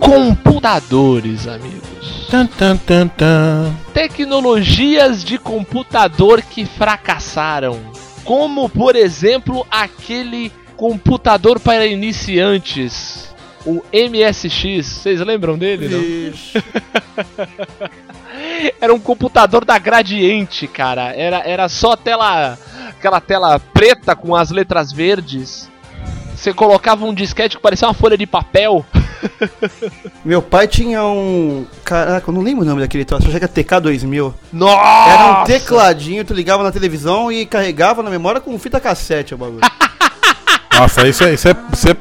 Computadores, amigos. Tan, tan, tan, tan. Tecnologias de computador que fracassaram. Como, por exemplo, aquele computador para iniciantes. O MSX. Vocês lembram dele, não? Era um computador da Gradiente, cara. Era, era só tela. aquela tela preta com as letras verdes. Você colocava um disquete que parecia uma folha de papel. Meu pai tinha um. Caraca, eu não lembro o nome daquele troço. Eu achei que era TK2000. Nossa! Era um tecladinho, tu ligava na televisão e carregava na memória com fita cassete o bagulho. Nossa, isso é, isso é, isso é,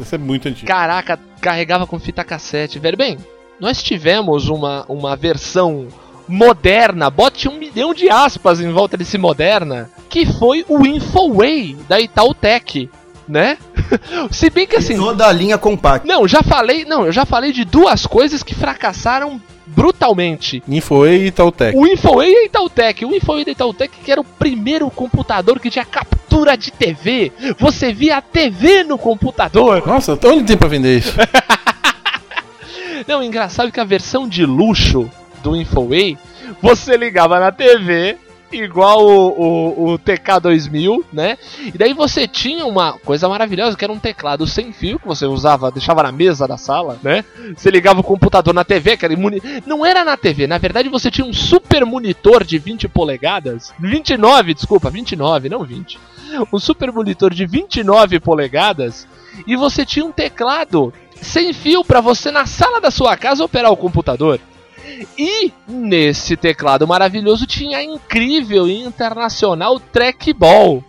isso é muito antigo. Caraca, carregava com fita cassete, velho. Bem, nós tivemos uma, uma versão moderna, bote um milhão de aspas em volta desse moderna, que foi o Infoway da Itautec, né? Se bem que assim. Toda a linha compacta. Não, já falei. Não, eu já falei de duas coisas que fracassaram brutalmente. Infoway e Itautec. O Infoway e Itautec. O Infoway da Itautec que era o primeiro computador que tinha captura de TV. Você via a TV no computador. Nossa, onde tem pra vender isso? Não, engraçado que a versão de luxo do Infoway, você ligava na TV, igual o, o, o TK2000, né? E daí você tinha uma coisa maravilhosa, que era um teclado sem fio, que você usava, deixava na mesa da sala, né? Você ligava o computador na TV, aquele moni... Não era na TV, na verdade você tinha um super monitor de 20 polegadas, 29, desculpa, 29, não 20. um super monitor de 29 polegadas e você tinha um teclado sem fio para você na sala da sua casa operar o computador. E nesse teclado maravilhoso tinha a incrível e internacional trackball.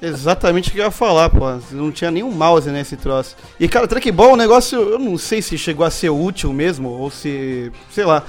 Exatamente o que eu ia falar, pô. Não tinha nenhum mouse nesse troço. E, cara, trackball é um negócio. Eu não sei se chegou a ser útil mesmo, ou se. sei lá.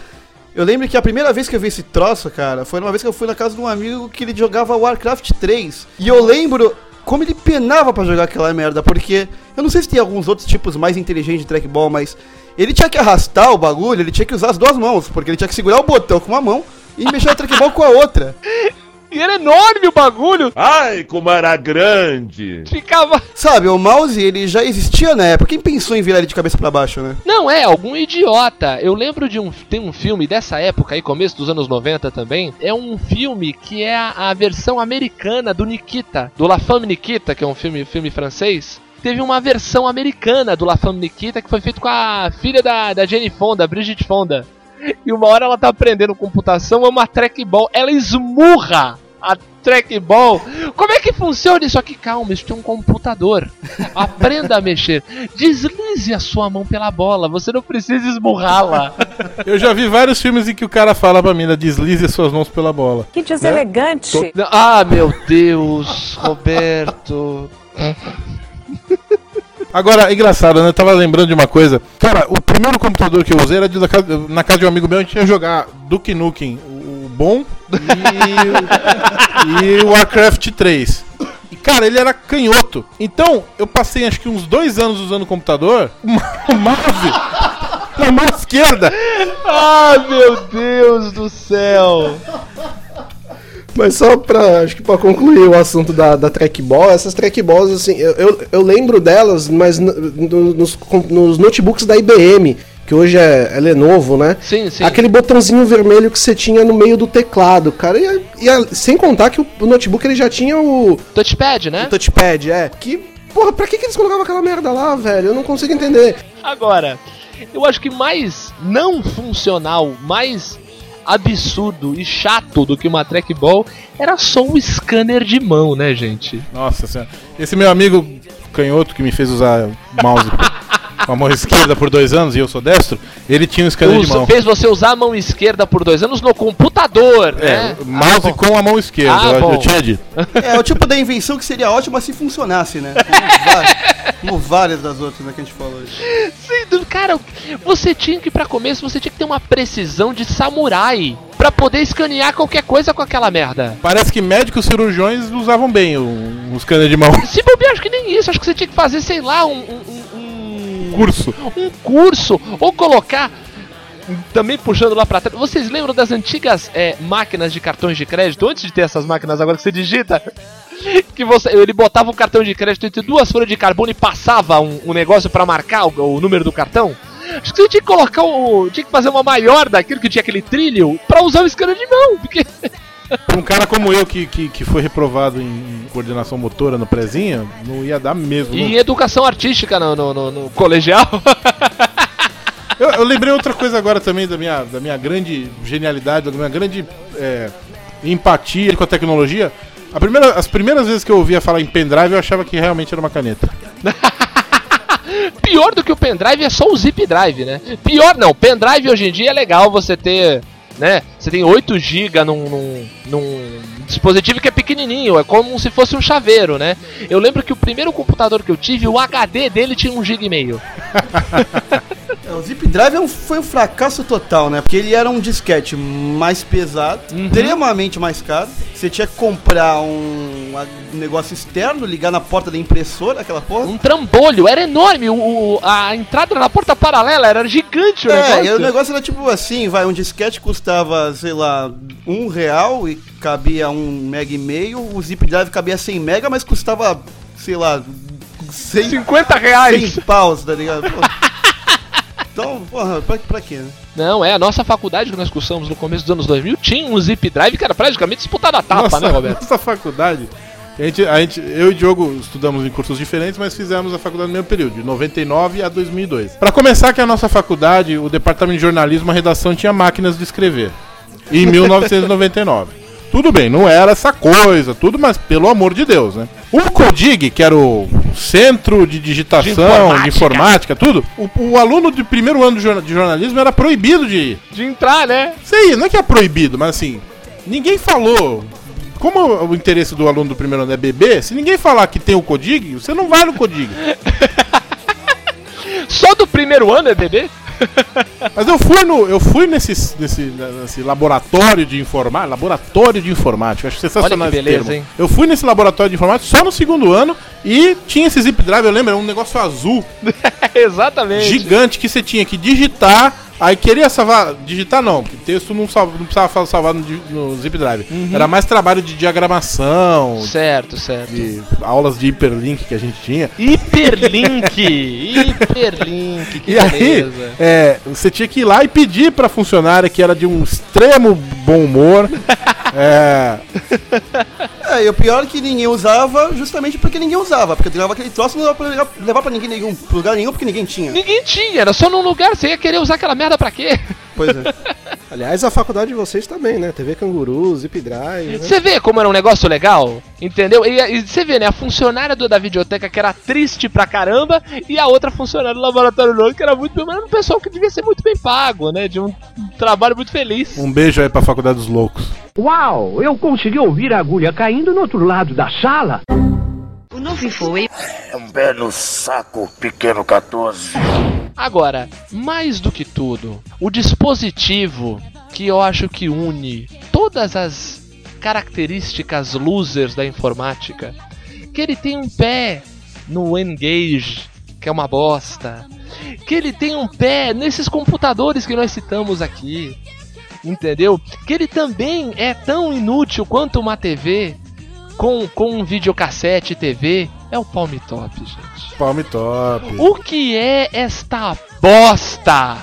Eu lembro que a primeira vez que eu vi esse troço, cara, foi uma vez que eu fui na casa de um amigo que ele jogava Warcraft 3. E eu lembro como ele penava pra jogar aquela merda, porque eu não sei se tem alguns outros tipos mais inteligentes de trackball, mas ele tinha que arrastar o bagulho, ele tinha que usar as duas mãos, porque ele tinha que segurar o botão com uma mão e mexer o trackball com a outra. E era enorme o bagulho. Ai, como era grande! Ficava. Sabe, o mouse ele já existia na época. Quem pensou em virar ele de cabeça pra baixo, né? Não, é, algum idiota. Eu lembro de um. Tem um filme dessa época aí, começo dos anos 90 também. É um filme que é a, a versão americana do Nikita, do La Femme Nikita, que é um filme, filme francês. Teve uma versão americana do La Femme Nikita que foi feito com a filha da, da Jenny Fonda, Bridget Fonda. E uma hora ela tá aprendendo computação, é uma trackball. Ela esmurra a trackball. Como é que funciona isso aqui? Calma, isso é um computador. Aprenda a mexer. Deslize a sua mão pela bola, você não precisa esmurrá-la. Eu já vi vários filmes em que o cara fala pra mina, deslize as suas mãos pela bola. Que deselegante. Ah, meu Deus, Roberto. Agora, engraçado, né? Eu tava lembrando de uma coisa. Cara, o primeiro computador que eu usei era de, da na casa de um amigo meu, a gente ia jogar Duke Nukem, o, bom, e, e o Warcraft 3. E, cara, ele era canhoto. Então, eu passei acho que uns dois anos usando o computador, o mouse na mão esquerda. Ah, meu Deus do céu. Mas só pra, acho que pra concluir o assunto da, da trackball, essas trackballs, assim, eu, eu, eu lembro delas, mas no- nos, nos notebooks da IBM, que hoje é, é Lenovo, né? Sim, sim. Aquele botãozinho vermelho que você tinha no meio do teclado, cara. E, e a- sem contar que o, o notebook ele já tinha o, Touchpad, né? o touchpad, é. Que, porra, pra que, que eles colocavam aquela merda lá, velho? Eu não consigo entender. Agora, eu acho que mais não funcional, mais absurdo e chato do que uma trackball era só um scanner de mão, né, gente? Nossa senhora. Esse meu amigo canhoto que me fez usar mouse com a mão esquerda por dois anos e eu sou destro, ele tinha um scanner de mão. fez você usar a mão esquerda por dois anos no computador, É, né? mouse Ah, com a mão esquerda, Ah, eu, eu tinha dito. É o tipo da invenção que seria ótima se funcionasse, né? Como várias, como várias das outras né, que a gente falou. hoje. Dúvida. Cara, você tinha que, pra começo, você tinha que ter uma precisão de samurai pra poder escanear qualquer coisa com aquela merda. Parece que médicos cirurgiões usavam bem o, o scanner de mão. Se bobear, acho que nem isso. Acho que você tinha que fazer, sei lá, um- um Curso. um curso ou colocar também puxando lá pra trás. Vocês lembram das antigas é, máquinas de cartões de crédito antes de ter essas máquinas agora que você digita? Que você, ele botava um cartão de crédito entre duas folhas de carbono e passava um, um negócio pra marcar o, o número do cartão? Acho que você tinha que colocar o. tinha que fazer uma maior daquilo que tinha aquele trilho pra usar o scanner de mão. Porque. Pra um cara como eu que, que, que foi reprovado em coordenação motora no prezinho, não ia dar mesmo. E em educação artística no, no- no- no colegial. Eu, eu lembrei outra coisa agora também da minha, da minha grande genialidade, da minha grande é, empatia com a tecnologia. A primeira, as primeiras vezes que eu ouvia falar em pendrive, eu achava que realmente era uma caneta. Pior do que o pendrive é só o zip drive, né? Pior não, pendrive hoje em dia é legal você ter, né? Você tem 8 GB num, num, num dispositivo que é pequenininho, é como se fosse um chaveiro, né? Eu lembro que o primeiro computador que eu tive, o HD dele tinha 1 GB meio. O Zip Drive é um- foi um fracasso total, né? Porque ele era um disquete mais pesado, extremamente mais caro. Você tinha que comprar um, um negócio externo, ligar na porta da impressora, aquela porra. Um trambolho, era enorme, o, o- a entrada na porta paralela era gigante o É, negócio. e o negócio era tipo assim, vai, um disquete custava, sei lá, um real e cabia um mega e meio, o zip drive cabia 100 mega, mas custava, sei lá, 100, 50 reais. 100 paus, tá ligado? Então, porra, pra, pra quê, né? Não, é, a nossa faculdade que nós cursamos no começo dos anos 2000 tinha um zip drive que era praticamente disputado a tapa, nossa, né, Roberto? nossa faculdade. A gente, a gente, eu e o Diogo estudamos em cursos diferentes, mas fizemos a faculdade no mesmo período, de 99 a 2002. Para começar, que a nossa faculdade, o departamento de jornalismo, a redação tinha máquinas de escrever. Em 1999. Tudo bem, não era essa coisa, tudo, mas pelo amor de Deus, né? O Codig, que era o centro de digitação, De de informática. informática, tudo, o, o aluno de primeiro ano de jorna- de jornalismo era proibido de ir. De entrar, né? Sei, não é que é proibido, mas assim, ninguém falou. Como o interesse do aluno do primeiro ano é beber, se ninguém falar que tem o Codig, você não vai no Codig. Só do primeiro ano é bebê? Mas eu fui no, eu fui nesse, nesse, nesse laboratório de informática, laboratório de informática, acho sensacional Olha que beleza, hein? Eu fui nesse laboratório de informática só no segundo ano e tinha esse zip drive, eu lembro, era um negócio azul, Exatamente. gigante que você tinha que digitar, aí queria salvar, digitar não, porque texto não, salva, não precisava salvar no, no zip drive. Uhum. Era mais trabalho de diagramação, Certo, certo. de aulas de hiperlink que a gente tinha. Hiperlink! Hiperlink, que E aí, beleza. é, você tinha que ir lá e pedir pra funcionária que era de um extremo bom humor. é, É, e o pior é que ninguém usava justamente porque ninguém usava. Porque tirava aquele troço não dava pra levar- levar pra ninguém nenhum pra lugar nenhum porque ninguém tinha. Ninguém tinha, era só num lugar, você ia querer usar aquela merda pra quê? Pois é. Aliás, a faculdade de vocês também, né? TV Canguru, Zip Drive, né? Você vê como era um negócio legal? Entendeu? E, você vê, né? A funcionária do, da videoteca que era triste pra caramba e a outra funcionária do laboratório novo que era muito bem. Mas era um pessoal que devia ser muito bem pago, né? De um, um trabalho muito feliz. um beijo aí pra Faculdade dos Loucos. Uau, eu consegui ouvir a agulha caindo no outro lado da sala. O novo foi É um no saco, pequeno 14. Agora, mais do que tudo, o dispositivo que eu acho que une todas as características losers da informática, que ele tem um pé no Engage, que é uma bosta, que ele tem um pé nesses computadores que nós citamos aqui, entendeu? Que ele também é tão inútil quanto uma TV com, com um videocassete TV, é o Palm Top, gente. Palme top. O que é esta bosta?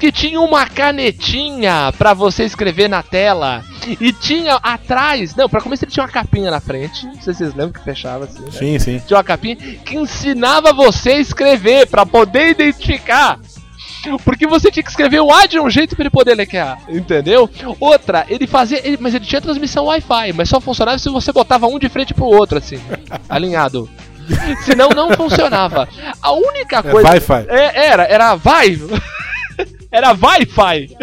Que tinha uma canetinha pra você escrever na tela e tinha atrás, não, pra começar ele tinha uma capinha na frente, não sei se vocês lembram que fechava assim, né? Sim, sim. Tinha uma capinha que ensinava você a escrever pra poder identificar. Porque você tinha que escrever o A de um jeito pra ele poder lequear, entendeu? Outra, ele fazia, ele- mas ele tinha transmissão Wi-Fi, mas só funcionava se você botava um de frente pro outro assim, alinhado. Senão não funcionava. A única É coisa Wi-Fi. é, era, era vai. era Wi-Fi.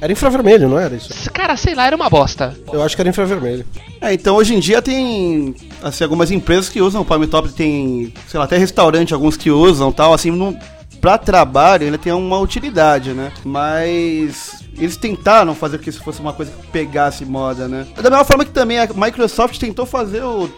Era infravermelho, não era isso? Cara, sei lá, era uma bosta. Eu acho que era infravermelho. É, então hoje em dia tem assim, algumas empresas que usam o Palm Top, tem, sei lá, até restaurante, alguns que usam tal, assim, não, pra trabalho ele tem uma utilidade, né? Mas eles tentaram fazer com que isso fosse uma coisa que pegasse moda, né? Da mesma forma que também a Microsoft tentou fazer o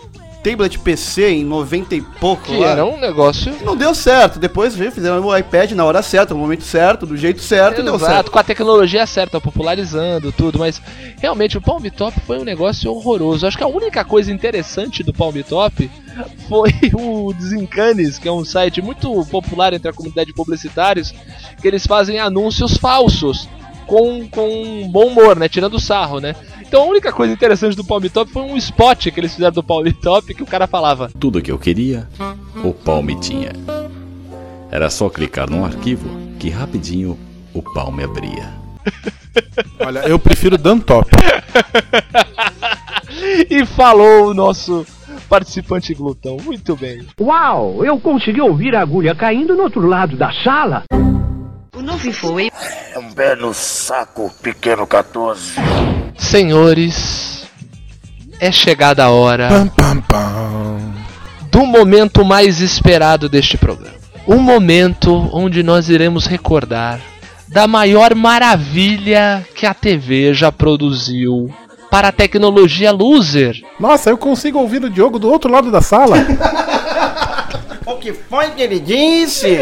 tablet PC em 90 e pouco Que lá. era um negócio. Não deu certo. Depois viu, fizeram o iPad na hora certa, no momento certo, do jeito certo, e deu Exato, certo. com a tecnologia certa, popularizando tudo, mas realmente o Palm Top foi um negócio horroroso. Acho que a única coisa interessante do Palm Top foi o Desencanes, que é um site muito popular entre a comunidade de publicitários, que eles fazem anúncios falsos. Com, com bom humor, né? Tirando sarro, né? Então a única coisa interessante do Palm Top foi um spot que eles fizeram do Palm Top que o cara falava: Tudo que eu queria, o Palme tinha. Era só clicar num arquivo que rapidinho o Palme abria. Olha, eu prefiro Dantop. e falou o nosso participante glutão. Muito bem. Uau, eu consegui ouvir a agulha caindo no outro lado da sala. o novo foi É um no saco, pequeno 14. Senhores, é chegada a hora Pam, pam, pam. do momento mais esperado deste programa. Um momento onde nós iremos recordar da maior maravilha que a TV já produziu para a tecnologia loser. Nossa, eu consigo ouvir o Diogo do outro lado da sala. O que foi que ele disse?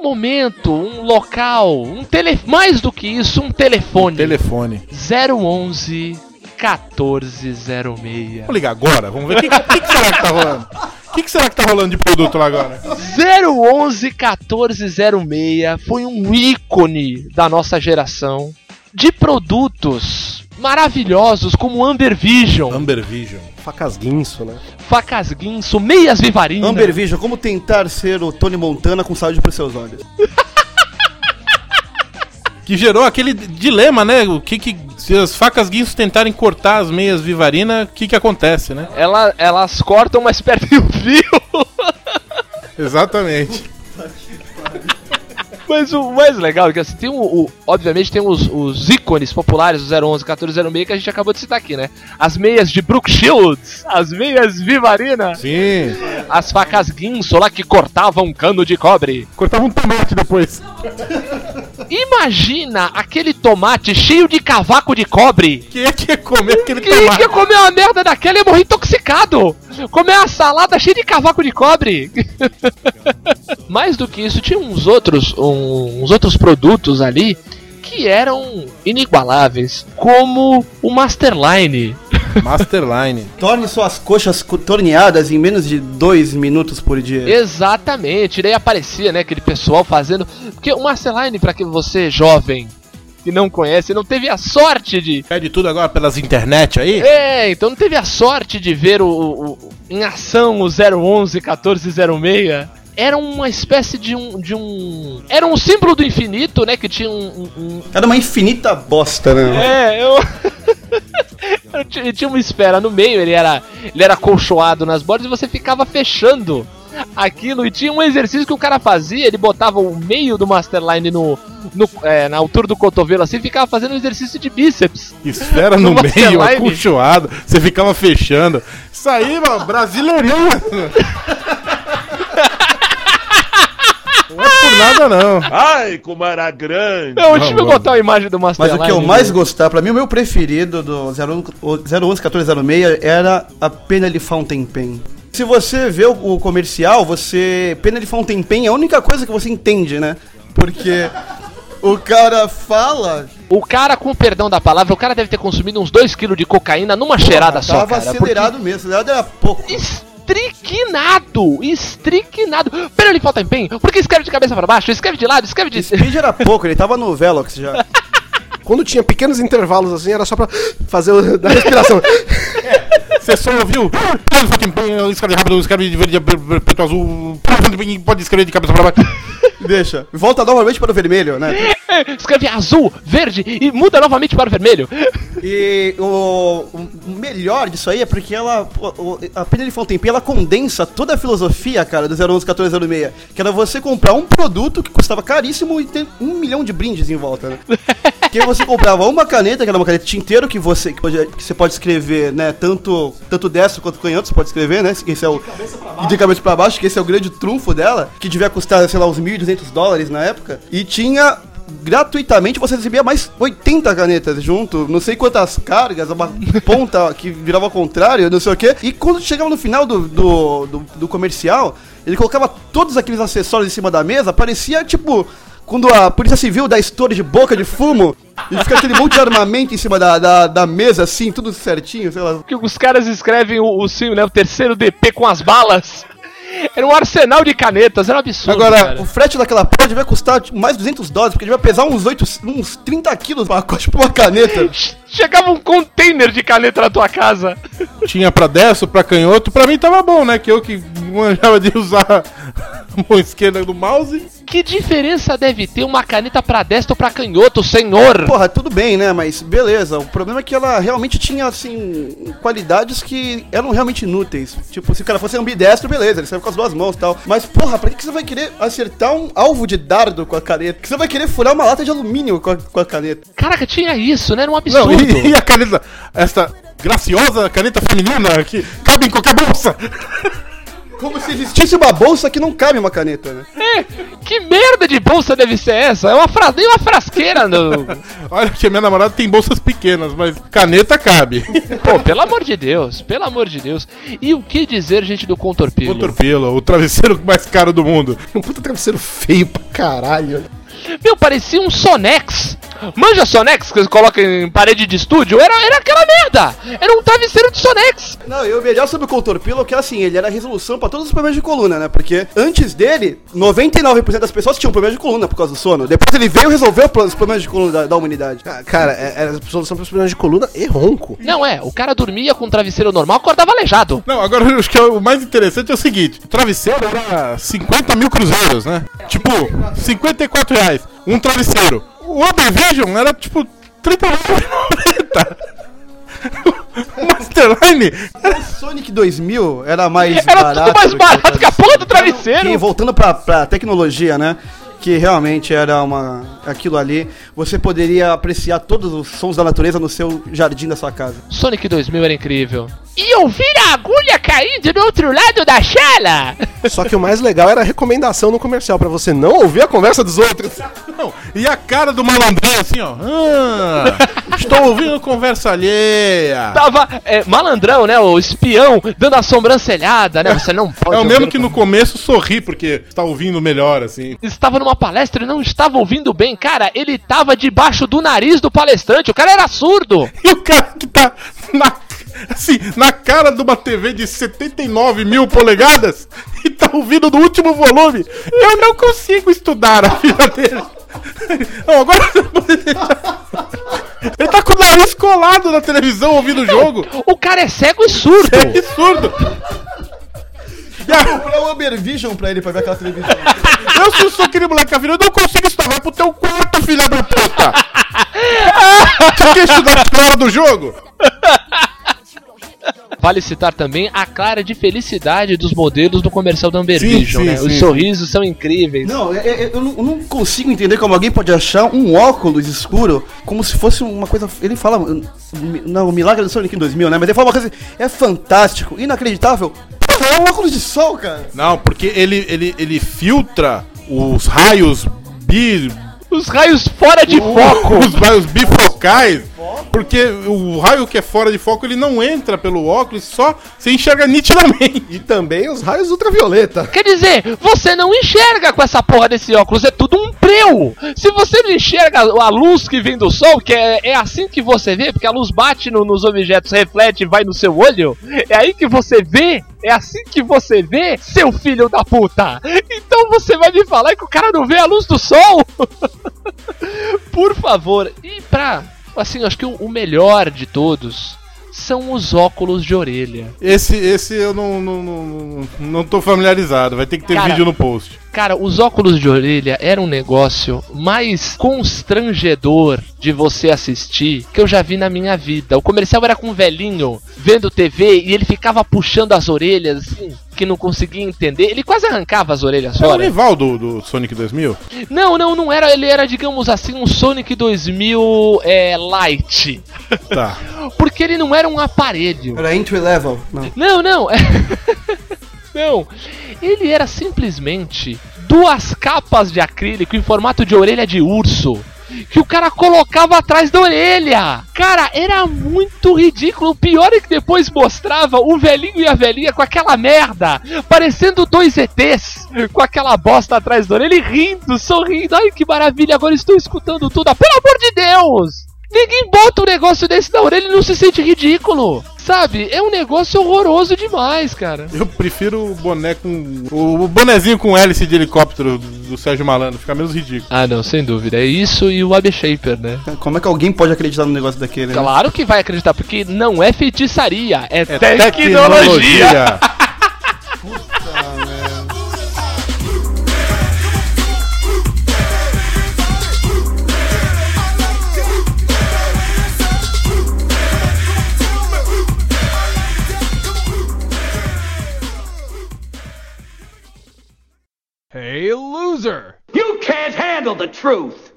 Um momento, um local, um tele... mais do que isso, um telefone. Telefone. 011 1406. Vamos ligar agora, vamos ver. O que, que, que será que tá rolando? O que, que será que tá rolando de produto lá agora? 011 1406 foi um ícone da nossa geração de produtos maravilhosos como Amber Vision, Amber Vision. Facas guinso, né? facas guinso, meias vivarina. Amber Vision, como tentar ser o Tony Montana com saúde pros seus olhos? Que gerou aquele dilema, né? O que que. Se Se as facas guinso tentarem cortar as meias Vivarina, o que que acontece, né? Ela, elas cortam, mas perdem o fio. Exatamente. Mas o mais legal é que assim, tem o, o- obviamente tem os, os ícones populares do 011 1406 que a gente acabou de citar aqui, né? As meias de Brook Shields, as meias Vivarina, Sim. as facas Guinso lá que cortavam cano de cobre. Cortava um tomate depois. Imagina aquele tomate cheio de cavaco de cobre. Quem é que ia comer aquele Quem tomate? que ia comer uma merda daquela ia morrer intoxicado? Comer uma salada cheia de cavaco de cobre. Mais do que isso, tinha uns outros, uns outros produtos ali que eram inigualáveis, como o Masterline. Masterline. Torne suas coxas co- torneadas em menos de dois minutos por dia. Exatamente, daí aparecia, né, aquele pessoal fazendo, porque o Masterline para que você jovem que não conhece, não teve a sorte de Pede tudo agora pelas internet aí? É, então não teve a sorte de ver o, o- o- em ação o 011 1406. Era uma espécie de um, de um. Era um símbolo do infinito, né? Que tinha um. um- um- Era uma infinita bosta, né? É, eu. tinha uma esfera no meio, ele era, ele era colchoado nas bordas e você ficava fechando aquilo. E tinha um exercício que o cara fazia, ele botava o meio do Masterline no, no, é, na altura do cotovelo assim e ficava fazendo um exercício de bíceps. Esfera no No meio, acolchoado. Você ficava fechando. Isso aí, mano, brasileirinho. Não é por nada, não. Ai, como era grande. Não, deixa eu botar a imagem do Mas Masterline. o que eu mais gostava, pra mim, o meu preferido do 011 o 011 1406 era a pena de Fountain Pen. Se você vê o, o comercial, você. Pena de Fountain Pen é a única coisa que você entende, né? Porque o cara fala. O cara, com o perdão da palavra, o cara deve ter consumido uns 2kg de cocaína numa cheirada só, Tava cara. acelerado mesmo, acelerado era pouco. porque Estriquinado! Estriquinado! Pera, ele falta empenho? Por que escreve de cabeça pra baixo? Escreve de lado, escreve de... Speed era pouco, ele tava no Velox já. Quando tinha pequenos intervalos assim, era só pra fazer o, da respiração. Você só ouviu? Escreve rápido, escreve de verde, preto, azul. Pode escrever de cabeça pra baixo. Deixa. Volta novamente para o vermelho, né? Escreve azul, verde e muda novamente para o vermelho. E o, o melhor disso aí é porque ela. o- o- a Pena de Fontempim ela condensa toda a filosofia, cara, do 011 1406. Que era você comprar um produto que custava caríssimo e ter um milhão de brindes em volta, né? Que você comprava uma caneta, que era uma caneta tinteiro que você, que, pode- que você pode escrever, né? Tanto, tanto destro quanto canhoto, você pode escrever, né? Esse é o. De cabeça pra baixo, que esse é o grande trunfo dela, que devia custar, sei lá, uns 1.200 dólares na época. E tinha gratuitamente você recebia mais 80 canetas junto, não sei quantas cargas, uma ponta que virava ao contrário, não sei o que. E quando chegava no final do, do, do, do comercial, ele colocava todos aqueles acessórios em cima da mesa, parecia tipo. Quando a Polícia Civil dá estouro de boca de fumo e fica aquele monte de armamento em cima da, da, da mesa, assim, tudo certinho, sei lá. Que os caras escrevem o, o, sim, né, o terceiro DP com as balas. Era um arsenal de canetas, era um absurdo. Agora, cara. o frete daquela porra devia custar tipo, mais 200 dólares, porque devia pesar uns, 8, uns 30 quilos pra pacote pra uma caneta. Chegava um container de caneta na tua casa. Tinha pra destro, pra canhoto. Pra mim tava bom, né? Que eu que manjava de usar a mão esquerda do mouse. Que diferença deve ter uma caneta pra destro ou pra canhoto, senhor? Porra, tudo bem, né? Mas beleza. O problema é que ela realmente tinha, assim, qualidades que eram realmente inúteis. Tipo, se o cara fosse ambidestro, beleza, ele serve com as duas mãos e tal. Mas, porra, pra que você vai querer acertar um alvo de dardo com a caneta? Que você vai querer furar uma lata de alumínio com a, com a caneta? Caraca, tinha isso, né? Era um Não, absurdo. e, e a caneta, essa graciosa caneta feminina que cabe em qualquer bolsa. Como se existisse uma bolsa que não cabe uma caneta, né? É, que merda de bolsa deve ser essa? É uma fra... nem uma frasqueira. No... Olha que minha namorada tem bolsas pequenas, mas caneta cabe. Pô, pelo amor de Deus, pelo amor de Deus. E o que dizer, gente, do Contorpilo? Contorpilo, o travesseiro mais caro do mundo. Um puta travesseiro feio pra caralho. Meu, parecia um Sonex. Manja Sonex que você coloca em parede de estúdio? Era, era aquela merda. Era um travesseiro de Sonex. Não, e o melhor sobre o Contorpilo é que assim, ele era a resolução pra todos os problemas de coluna, né? Porque antes dele, 99% das pessoas tinham problemas de coluna por causa do sono. Depois ele veio resolveu os problemas de coluna da, da humanidade. Ah, Cara, é- era a solução para os problemas de coluna e ronco. Não é, o cara dormia com um travesseiro normal, acordava aleijado. Não, agora acho que é o mais interessante é o seguinte: o travesseiro era 50 mil cruzeiros, né? Tipo, 54 reais. Um travesseiro. O Open Vision era tipo 30 mil. 50? o Masterline? O Sonic 2000 era mais Era barato. tudo mais barato que a porra do E travesseiro. voltando pra, pra tecnologia, né? Que realmente era uma. aquilo ali. Você poderia apreciar todos os sons da natureza no seu jardim da sua casa. Sonic 2000 era incrível. E ouvir a agulha caindo do outro lado da chala. Só que o mais legal era a recomendação no comercial, pra você não ouvir a conversa dos outros. Não, e a cara do malandrão assim, ó. Ah, estou ouvindo conversa alheia. Tava é, malandrão, né? O espião dando a sobrancelhada, né? Você não pode. É o mesmo que no começo sorri, porque está ouvindo melhor, assim. estava numa palestra e não estava ouvindo bem. Cara, ele tava debaixo do nariz do palestrante. O cara era surdo. E o cara que tá na, assim, na cara de uma TV de 79 mil polegadas e tá ouvindo no último volume. Eu não consigo estudar a filha dele. Não, agora. Ele tá com o nariz colado na televisão ouvindo o jogo. O cara é cego e surdo. Absurdo. E a- Comprar o Uber Vision pra ele pra ver aquela televisão. eu, se eu sou aquele moleque filho, eu não consigo estudar. Vai pro teu quarto, filha da puta. Você quer estudar fora do jogo? Vale citar também a clara de felicidade dos modelos do comercial da Amber Sim, Vision, sim, né? Os sim. sorrisos são incríveis. Não, é- é- eu não, eu não consigo entender como alguém pode achar um óculos escuro como se fosse uma coisa. Ele fala. Não, o milagre do Sonic em 2000, né? Mas ele fala uma coisa. É fantástico, inacreditável. É um óculos de sol, cara. Não, porque ele, ele, ele filtra os raios bi. Os raios fora de foco. Os raios bifocais. Porque o raio que é fora de foco ele não entra pelo óculos, só se enxerga nitidamente. E também os raios ultravioleta. Quer dizer, você não enxerga com essa porra desse óculos, é tudo um breu. Se você não enxerga a luz que vem do sol, que é, é assim que você vê, porque a luz bate no- nos objetos, reflete e vai no seu olho, é aí que você vê, é assim que você vê, seu filho da puta. Então você vai me falar que o cara não vê a luz do sol? Por favor, e pra. Assim, acho que o, o melhor de todos são os óculos de orelha. Esse, esse eu não, não, não, não tô familiarizado, vai ter que ter Cara, vídeo no post. Cara, os óculos de orelha era um negócio mais constrangedor de você assistir que eu já vi na minha vida. O comercial era com um velhinho vendo TV e ele ficava puxando as orelhas, assim, que não conseguia entender. Ele quase arrancava as orelhas É o fora. rival do, do Sonic 2000? Não, não, não era. Ele era, digamos assim, um Sonic 2000 é, light. Tá. Porque ele não era um aparelho. Era entry level. Não. Não, não. não. Ele era simplesmente duas capas de acrílico em formato de orelha de urso. Que o cara colocava atrás da orelha. Cara, era muito ridículo. O pior é que depois mostrava o velhinho e a velhinha com aquela merda. Parecendo dois ETs. Com aquela bosta atrás da orelha rindo, sorrindo. Ai, que maravilha, agora estou escutando tudo. Pelo amor de Deus! Ninguém bota um negócio desse na orelha e não se sente ridículo. Sabe? É um negócio horroroso demais, cara. Eu prefiro o boné com. O bonezinho com hélice de helicóptero do Sérgio Malandro, fica menos ridículo. Ah, não, sem dúvida. É isso e o AB Shaper, né? Como é que alguém pode acreditar num negócio daquele? né? Claro que vai acreditar, porque não é feitiçaria, é, É tecnologia. tecnologia. loser! You can't handle the truth.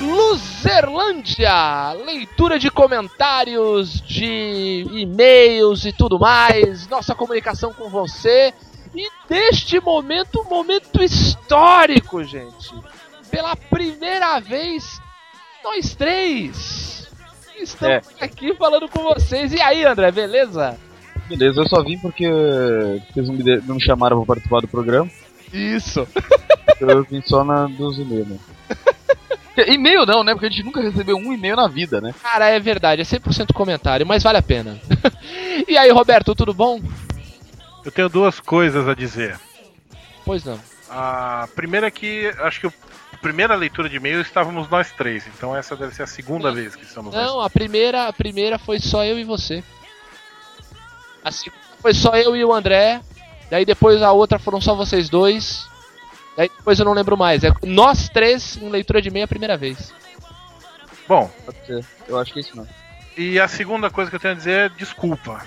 Luzerlândia, leitura de comentários, de e-mails e tudo mais, nossa comunicação com você. E neste momento, um momento histórico, gente. Pela primeira vez, nós três estamos aqui falando com vocês. E aí, André, beleza? Beleza, eu só vim porque vocês não me, de- não me chamaram pra participar do programa. Isso. Eu vim só na dos e-mails, né? E-mail não, né? Porque a gente nunca recebeu um e-mail na vida, né? Cara, é verdade, é 100% comentário, mas vale a pena. e aí, Roberto, tudo bom? Eu tenho duas coisas a dizer. Pois não. A primeira é que acho que a primeira leitura de e-mail estávamos nós três, então essa deve ser a segunda vez que estamos nós Não, a primeira, a primeira foi só eu e você. A segunda foi só eu e o André. Daí depois a outra foram só vocês dois. Daí depois eu não lembro mais. É nós três em leitura de e-mail a primeira vez. Bom. Eu acho que é isso não. e a segunda coisa que eu tenho a dizer é desculpa.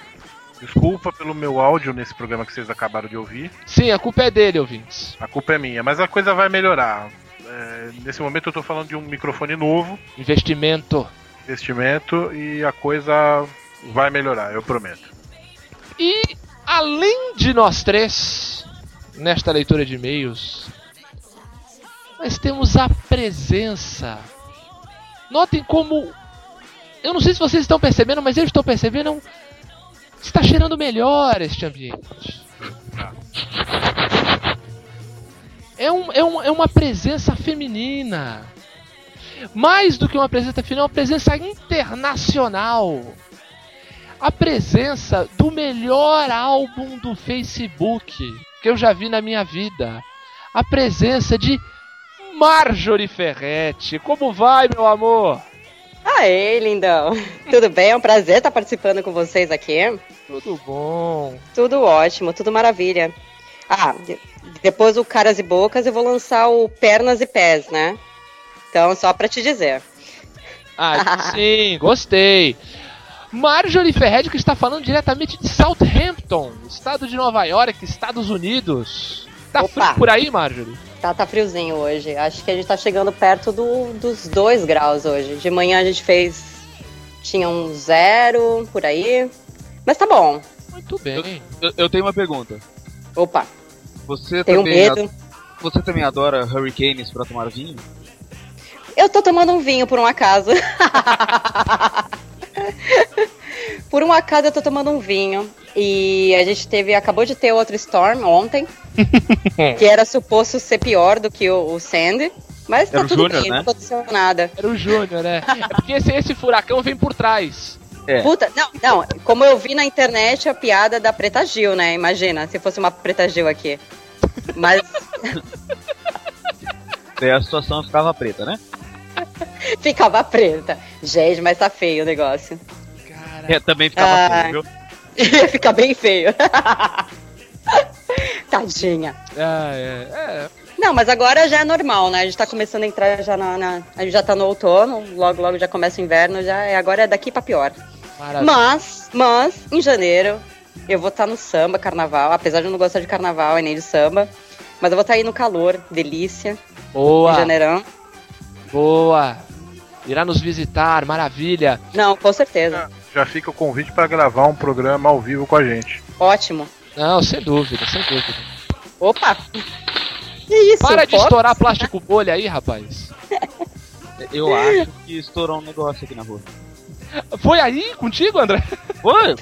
Desculpa pelo meu áudio nesse programa que vocês acabaram de ouvir. Sim, a culpa é dele, ouvintes. A culpa é minha, mas a coisa vai melhorar. É, nesse momento eu tô falando de um microfone novo, Investimento. investimento, e a coisa vai melhorar, eu prometo. E além de nós três, nesta leitura de e-mails, nós temos a presença. Notem como. Eu não sei se vocês estão percebendo, mas eu estou percebendo. Está cheirando melhor este ambiente. É, um, é, um, é uma presença feminina. Mais do que uma presença feminina, é uma presença internacional a presença do melhor álbum do Facebook que eu já vi na minha vida. A presença de Marjorie Ferretti. Como vai, meu amor? Aê, lindão. Tudo bem? É um prazer estar participando com vocês aqui. Tudo bom. Tudo ótimo, tudo maravilha. Ah, depois do Caras e Bocas eu vou lançar o Pernas e Pés, né? Então, só pra te dizer. Ah, sim, gostei. Marjorie Ferretti que está falando diretamente de Southampton, estado de Nova York, Estados Unidos. Tá Opa. frio por aí, Marjorie? Tá, tá friozinho hoje. Acho que a gente tá chegando perto do- dos dois graus hoje. De manhã a gente fez. Tinha um zero por aí. Mas tá bom. Muito bem. Eu, eu tenho uma pergunta. Opa, Você tenho também, medo. ad- você também adora hurricanes pra tomar vinho? Eu tô tomando um vinho por um acaso. por um acaso eu tô tomando um vinho. E a gente teve, acabou de ter outro storm ontem, que era suposto ser pior do que o, o Sandy. Mas tá Era o tudo Júnior, bem, né? não aconteceu nada. Era o Júnior, né? É porque esse, esse furacão vem por trás. É. Puta, não, não, como eu vi na internet a piada da Preta Gil, né? Imagina, se fosse uma Preta Gil aqui. Mas Daí a situação ficava preta, né? ficava preta. Gente, mas tá feio o negócio. É, também ficava Ai. feio, viu? Ia ficar bem feio. Tadinha. Ah, é, é. Não, mas agora já é normal, né? A gente tá começando a entrar já na. na- a gente já tá no outono, logo, logo já começa o inverno, já é, agora é daqui pra pior. Maravilha. Mas, mas, em janeiro, eu vou estar no samba, carnaval, apesar de eu não gostar de carnaval e nem de samba. Mas eu vou estar aí no calor, delícia, Boa. em janeirão. Boa. Irá nos visitar, maravilha. Não, com certeza. Já fica o convite para gravar um programa ao vivo com a gente. Ótimo. Não, sem dúvida, sem dúvida. Opa! Que isso? Para de estourar plástico bolha aí, rapaz. Eu acho que estourou um negócio aqui na rua. Foi aí contigo, André? Foi,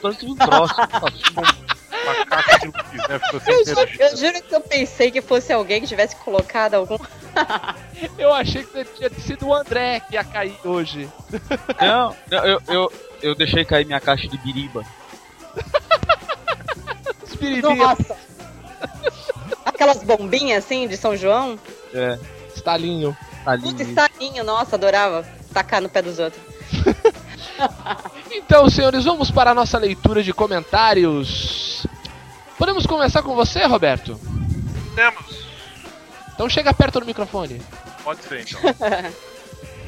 quase tive um troço. Né? Eu, juro que eu pensei que fosse alguém que tivesse colocado algum. Eu achei que tinha sido o André que ia cair hoje. Não, não, eu, eu, eu deixei cair minha caixa de biriba. Nossa! Aquelas bombinhas assim de São João? É, Estalinho. Puta, talinho. estalinho, nossa, adorava tacar no pé dos outros. Então, senhores, vamos para a nossa leitura de comentários. Podemos começar com você, Roberto? Temos. Então chega perto do microfone. Pode ser, então.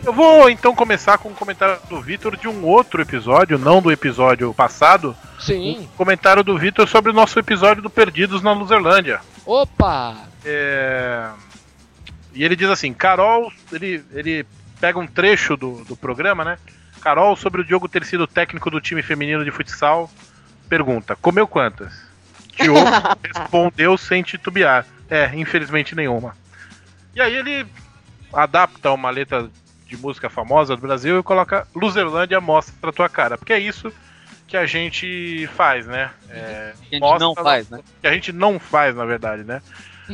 Eu vou então começar com um comentário do Vitor de um outro episódio, não do episódio passado. Sim. Um comentário do Vitor sobre o nosso episódio do Perdidos na Luzerlândia. Opa! É, E ele diz assim: Carol, ele, ele pega um trecho do, do programa, né? Carol, sobre o Diogo ter sido técnico do time feminino de futsal, pergunta: comeu quantas? Diogo respondeu sem titubear: é, infelizmente nenhuma. E aí ele adapta uma letra de música famosa do Brasil e coloca Luzerlândia mostra a tua cara, porque é isso que a gente faz, né? É, Que a gente não faz, né? Que a gente não faz, na verdade, né?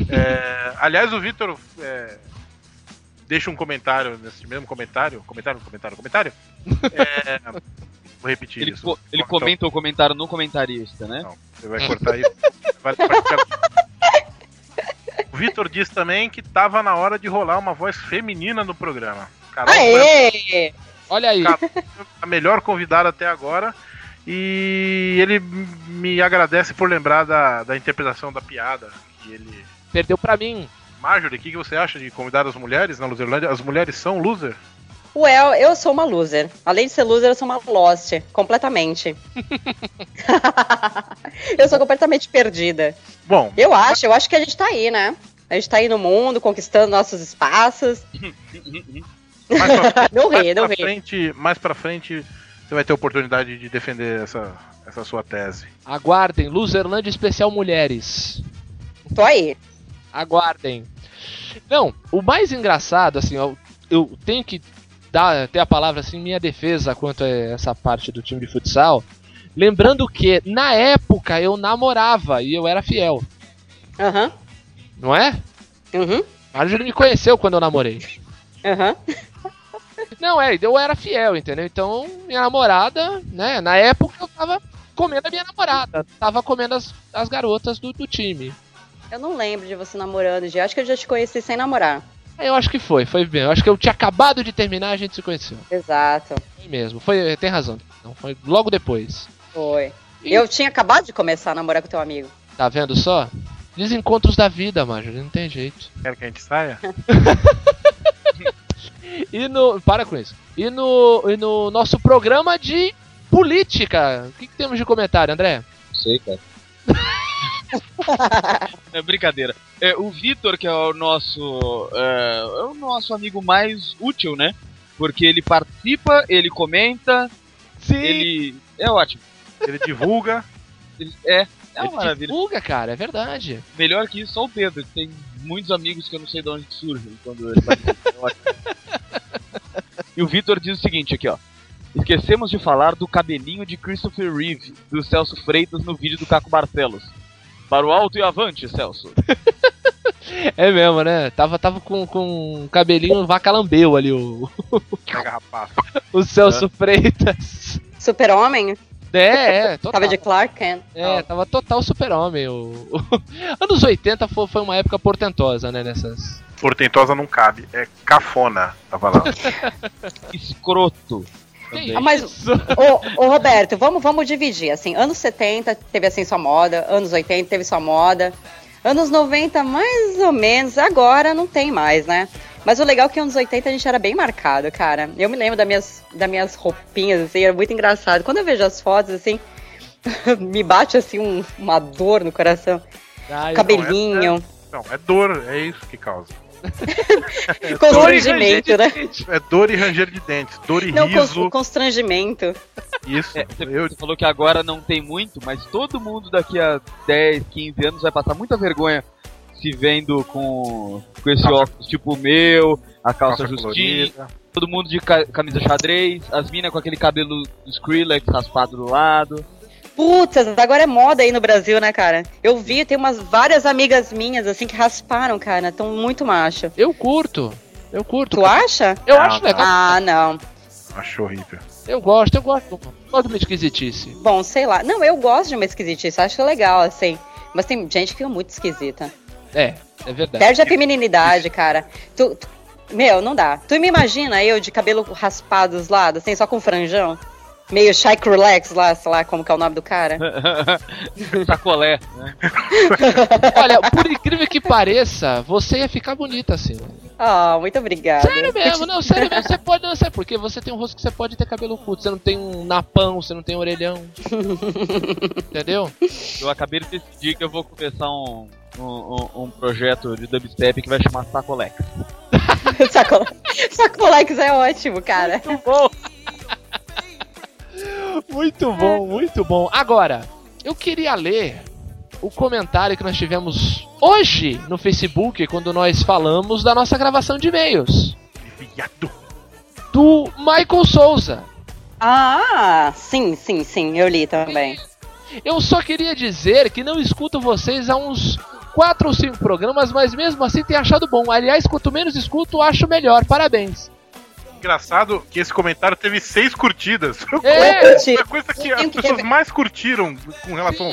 É, aliás, o Vitor é, deixa um comentário nesse mesmo comentário. Comentário, comentário, comentário. É, vou repetir Ele, isso. co- ele Então, comenta o comentário no comentarista, né? Não, você vai cortar isso. Vai. O Vitor diz também que tava na hora de rolar uma voz feminina no programa. Carol foi! Olha aí. a- a melhor convidada até agora. E ele me agradece por lembrar da, da interpretação da piada. Que ele. Perdeu pra mim. Marjorie, o que, que você acha de convidar as mulheres na Luzerlândia? As mulheres são loser? Well, eu sou uma loser. Além de ser loser, eu sou uma lost. Completamente. eu sou completamente perdida. Bom, Eu acho, eu acho que a gente tá aí, né? A gente tá aí no mundo, conquistando nossos espaços. mais pra, Não mais ri, não pra ri. frente, mais pra frente você vai ter oportunidade de defender essa, essa sua tese. Aguardem, Luzerlândia Especial Mulheres. Tô aí. Aguardem. Não, o mais engraçado, assim, eu, eu tenho que dar ter a palavra assim em minha defesa quanto a essa parte do time de futsal. Lembrando que, na época, eu namorava e eu era fiel, Aham. não é? Uhum. Marjorie me conheceu quando eu namorei. Aham. Não, é, eu era fiel, entendeu? Então, minha namorada, né, na época eu tava comendo a minha namorada, tava comendo as, as garotas do, do time. Eu não lembro de você namorando, Gi. Acho que eu já te conheci sem namorar. Eu acho que foi, foi bem. Eu acho que eu tinha acabado de terminar a gente se conheceu. Exato. Foi mesmo, foi, tem razão. Não, foi logo depois. Foi. Eu tinha acabado de começar a namorar com teu amigo. Tá vendo só? Desencontros da vida, Marjorie, não tem jeito. Quer que a gente saia? E no. Para com isso. E no, e no nosso programa de política. O que, que temos de comentário, André? Não sei, cara. é brincadeira. É, o Vitor, que é o nosso. É, é o nosso amigo mais útil, né? Porque ele participa, ele comenta, Sim. ele. É ótimo. Ele divulga. Ele- é, é Ele uma maravilha. divulga, cara, é verdade. Melhor que isso, só o Pedro, que tem muitos amigos que eu não sei de onde surgem quando ele participa. É ótimo. E o Vitor diz o seguinte aqui, ó. Esquecemos de falar do cabelinho de Christopher Reeve, do Celso Freitas no vídeo do Caco Barcelos. Para o alto e avante, Celso. É mesmo, né? Tava, tava com, com um cabelinho vaca lambeu ali, o, o Celso Freitas. Super-homem? É, é, total. Tava de Clark Kent. É, tava total super-homem. O- Anos 80 foi, foi uma época portentosa, né? Nessas. Portentosa não cabe. É cafona. Tava lá. Escroto. Ah, mas, ô, ô, Roberto, vamos, vamos dividir. Assim, anos 70 teve assim sua moda, anos 80 teve sua moda, anos 90 mais ou menos, agora não tem mais, né? Mas o legal é que anos 80 a gente era bem marcado, cara. Eu me lembro das minhas, das minhas roupinhas, assim, era muito engraçado. Quando eu vejo as fotos, assim, me bate assim um- uma dor no coração. Ai, Cabelinho, Não, é dor. É isso que causa. É constrangimento, né? É dor e ranger de dentes. Dor e Não, riso. cons- constrangimento. Isso. É, você, você falou que agora não tem muito, mas todo mundo daqui a 10, 15 anos vai passar muita vergonha se vendo com, com esse óculos tipo o meu, a calça, Calça justinha, colorida. todo mundo de ca- camisa xadrez, as minas com aquele cabelo do Skrillex raspado do lado. Putz, agora é moda aí no Brasil, né, cara? Eu vi, tem umas várias amigas minhas, assim, que rasparam, cara. Tão muito macho. Eu curto. Eu curto. Tu acha? Eu Não, acho não. legal. Ah, não. Acho horrível. Eu gosto, eu gosto. Gosto de uma esquisitice. Bom, sei lá. Não, eu gosto de uma esquisitice, acho legal, assim. Mas tem gente que fica muito esquisita. É, é verdade. Perde a feminilidade, cara. Tu, tu- meu, não dá. Tu me imagina eu de cabelo raspado dos lados, assim, só com franjão? Meio Shy Relax lá, sei lá como que é o nome do cara. Sacolé, né? Olha, por incrível que pareça, você ia ficar bonita assim. Ah, muito obrigada. Sério mesmo, não, sério mesmo. Você pode, não, sabe por quê? Você tem um rosto que você pode ter cabelo curto. Você não tem um napão, você não tem um orelhão. Entendeu? Eu acabei de decidir que eu vou começar um, um, um- projeto de dubstep que vai chamar Sacolex. Saco- Sacolex é ótimo, cara. Muito bom, muito bom. Agora, eu queria ler o comentário que nós tivemos hoje no Facebook, quando nós falamos da nossa gravação de e-mails. Viado. Do Michael Souza. Ah, sim, sim, sim, eu li também. Eu só queria dizer que não escuto vocês há uns 4 ou 5 programas, mas mesmo assim tenho achado bom. Aliás, quanto menos escuto, acho melhor. Parabéns. Engraçado que esse comentário teve seis curtidas. É, a coisa que as pessoas mais curtiram com relação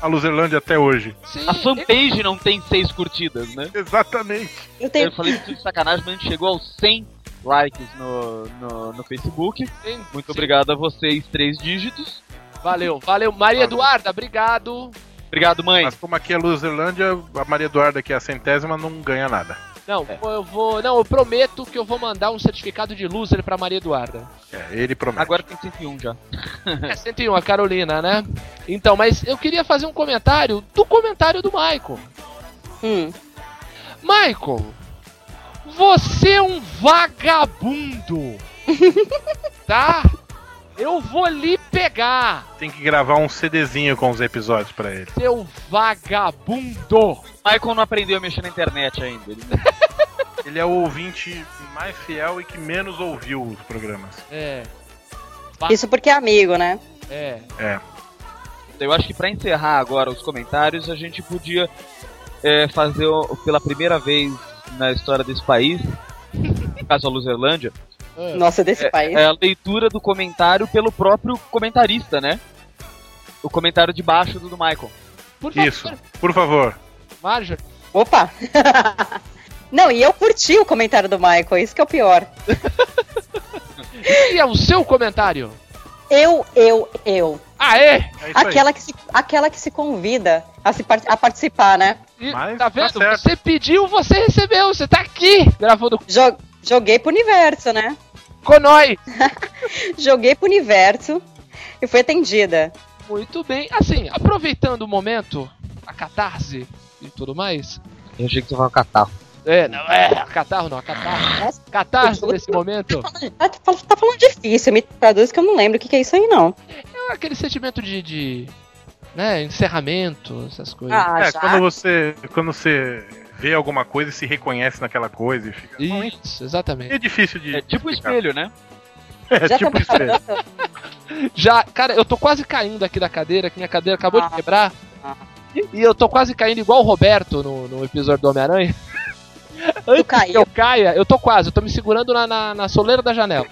à Luzerlândia até hoje. A fanpage não tem seis curtidas, né? Exatamente. Eu, Eu falei isso de sacanagem, mas a gente chegou aos 100 likes no, no, no Facebook. Muito obrigado a vocês, três dígitos. Valeu, valeu. Maria Eduarda, obrigado. Obrigado, mãe. Mas como aqui é Luzerlândia, a Maria Eduarda, que é a centésima, não ganha nada. Não, eu vou. Não, eu prometo que eu vou mandar um certificado de loser pra Maria Eduarda. É, ele promete. Agora tem 101 já. É 101, a Carolina, né? Então, mas eu queria fazer um comentário do comentário do Michael. Hum. Michael, você é um vagabundo. tá? Eu vou lhe pegar, Tem que gravar um CDzinho com os episódios pra ele. seu vagabundo. Michael não aprendeu a mexer na internet ainda. Ele- Ele é o ouvinte mais fiel e que menos ouviu os programas. É, Isso porque é amigo, né? é. É. Eu acho que pra encerrar agora os comentários, a gente podia é, fazer o- pela primeira vez na história desse país, no caso a Luzerlândia, Nossa, desse é, país. é a leitura do comentário pelo próprio comentarista, né? O comentário de baixo do, do Michael. Por favor, Isso, por favor. Marjorie. Opa! Não, e eu curti o comentário do Michael, isso que é o pior. E é o seu comentário? Eu, eu, eu. Aê! É aí. Aquela que, se, aquela que se convida a, se par- a participar, né? E, Mas tá tá vendo? certo. você pediu, você recebeu. Você tá aqui gravando Jo- joguei pro universo, né? Com nós. Joguei pro universo e fui atendida. Muito bem. Assim, aproveitando o momento, a catarse e tudo mais. Eu achei que você falava catarro. É, não, é, catarro não, a catarse. Nossa, Catarse nesse momento tá, tá- tá falando difícil, me traduz que eu não lembro o que, que é isso aí, não. é aquele sentimento de, de né, encerramento, essas coisas. Ah, é, já? quando você, quando você vê alguma coisa e se reconhece naquela coisa e fica. Isso, exatamente. É difícil de. É tipo explicar. espelho, né? É Já tipo tá espelho. Já, cara, eu tô quase caindo aqui da cadeira, que minha cadeira acabou Ah. de quebrar. Ah. E, e eu tô quase caindo igual o Roberto no, no episódio do Homem-Aranha. Tu que eu caia, eu tô quase, eu tô me segurando na, na, na soleira da janela.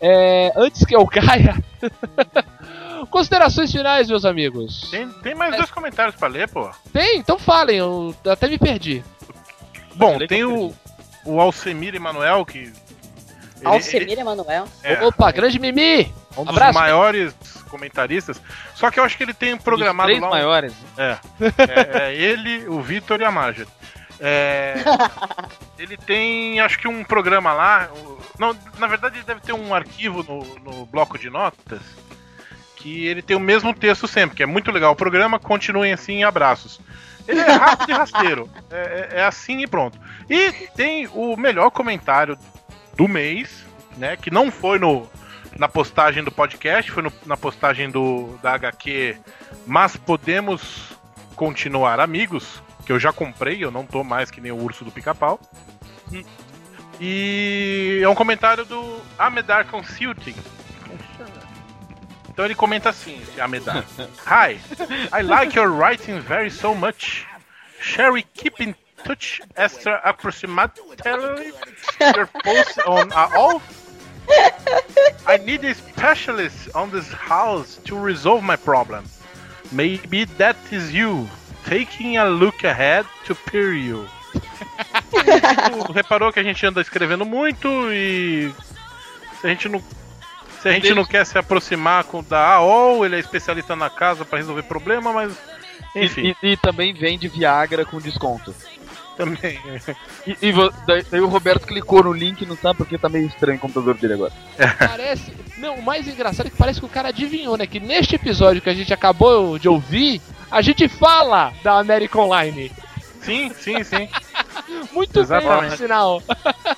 É, antes que eu caia. Considerações finais, meus amigos. Tem, tem mais dois comentários pra ler, pô. Tem? Então falem, eu até me perdi. Bom, tem o, o Alcemir Emanuel, que. ele- Alcemir Emanuel. é, Opa, grande Mimi! um dos abraço. maiores comentaristas. Só que eu acho que ele tem programado Os três lá. um- maiores. É, é, é ele, o Vitor e a Marjorie. É, ele tem, acho que um programa lá. Não, na verdade, ele deve ter um arquivo no, no bloco de notas que ele tem o mesmo texto sempre, que é muito legal o programa. Continuem assim, abraços. Ele é rápido e rasteiro. É, é- é assim e pronto. E tem o melhor comentário do mês, né? Que não foi no, na postagem do podcast, foi no- na postagem do, da HQ. Mas podemos continuar amigos, que eu já comprei, eu não tô mais que nem o urso do pica-pau. E é um comentário do Amedar Consulting. Então ele comenta assim, esse Amedar. Hi, I like your writing very so much. Shall we keep in touch extra approximately your posts on all? I need a specialist on this house to resolve my problem. Maybe that is you. Taking a look ahead to peer you. Reparou que a gente anda escrevendo muito e se a gente não se a gente não quer se aproximar com da AOL, ele é especialista na casa para resolver problema, mas enfim, E, e- e também vende Viagra com desconto. também. E, e daí, daí o Roberto clicou no link não sabe porque tá meio estranho o computador dele agora. Parece. Não, o mais engraçado é que parece que o cara adivinhou, né? Que neste episódio que a gente acabou de ouvir, a gente fala da American Online. Sim, sim, sim. Muito bem, Exatamente. por sinal.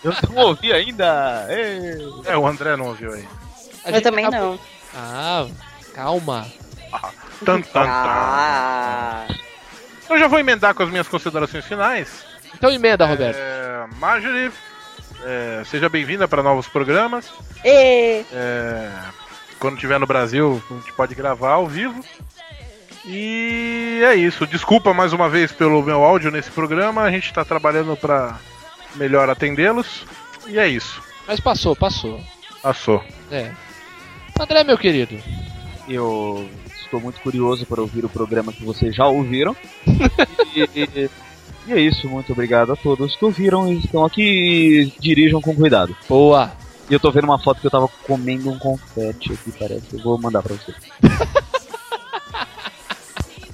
Eu não ouvi ainda. Ê. É, o André não ouviu aí. A Eu também acabou- não. Ah, calma. Tan, tan, tan. Ah, Eu já vou emendar com as minhas considerações finais. Então emenda, Roberto. É, Marjorie, é, seja bem-vinda para novos programas. e... É, quando estiver no Brasil, a gente pode gravar ao vivo. E é isso. Desculpa mais uma vez pelo meu áudio nesse programa. A gente está trabalhando para melhor atendê-los. E é isso. Mas passou, passou. Passou. É. André, meu querido. Eu estou muito curioso para ouvir o programa que vocês já ouviram. e, e- e é isso, muito obrigado a todos que ouviram e estão aqui e dirijam com cuidado. Boa. E eu tô vendo uma foto que eu tava comendo um confete aqui, parece. Eu vou mandar pra você.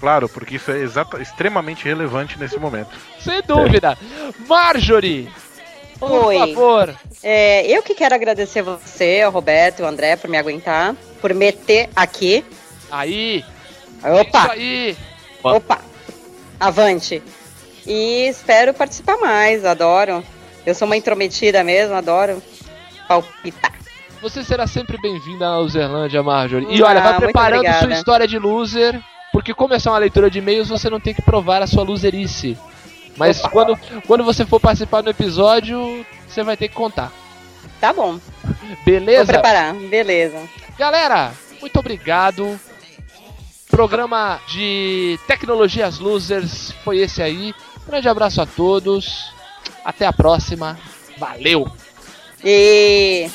Claro, porque isso é exata, extremamente relevante nesse momento. Sem dúvida. Marjorie, por favor. É, eu que quero agradecer você, o Roberto e o André por me aguentar, por meter aqui. Aí. Opa! Aí. Opa! Avante! E espero participar mais, adoro. Eu sou uma intrometida mesmo, adoro palpitar. Você será sempre bem-vinda na Luzerlândia, Marjorie. E olha, Ah, vai preparando sua história de loser, porque como essa é uma leitura de e-mails, você não tem que provar a sua loserice. Mas quando, quando você for participar do episódio, você vai ter que contar. Tá bom. Beleza? Vou preparar, beleza. Galera, muito obrigado. Programa de Tecnologias Losers foi esse aí. Grande abraço a todos. Até a próxima. Valeu! E...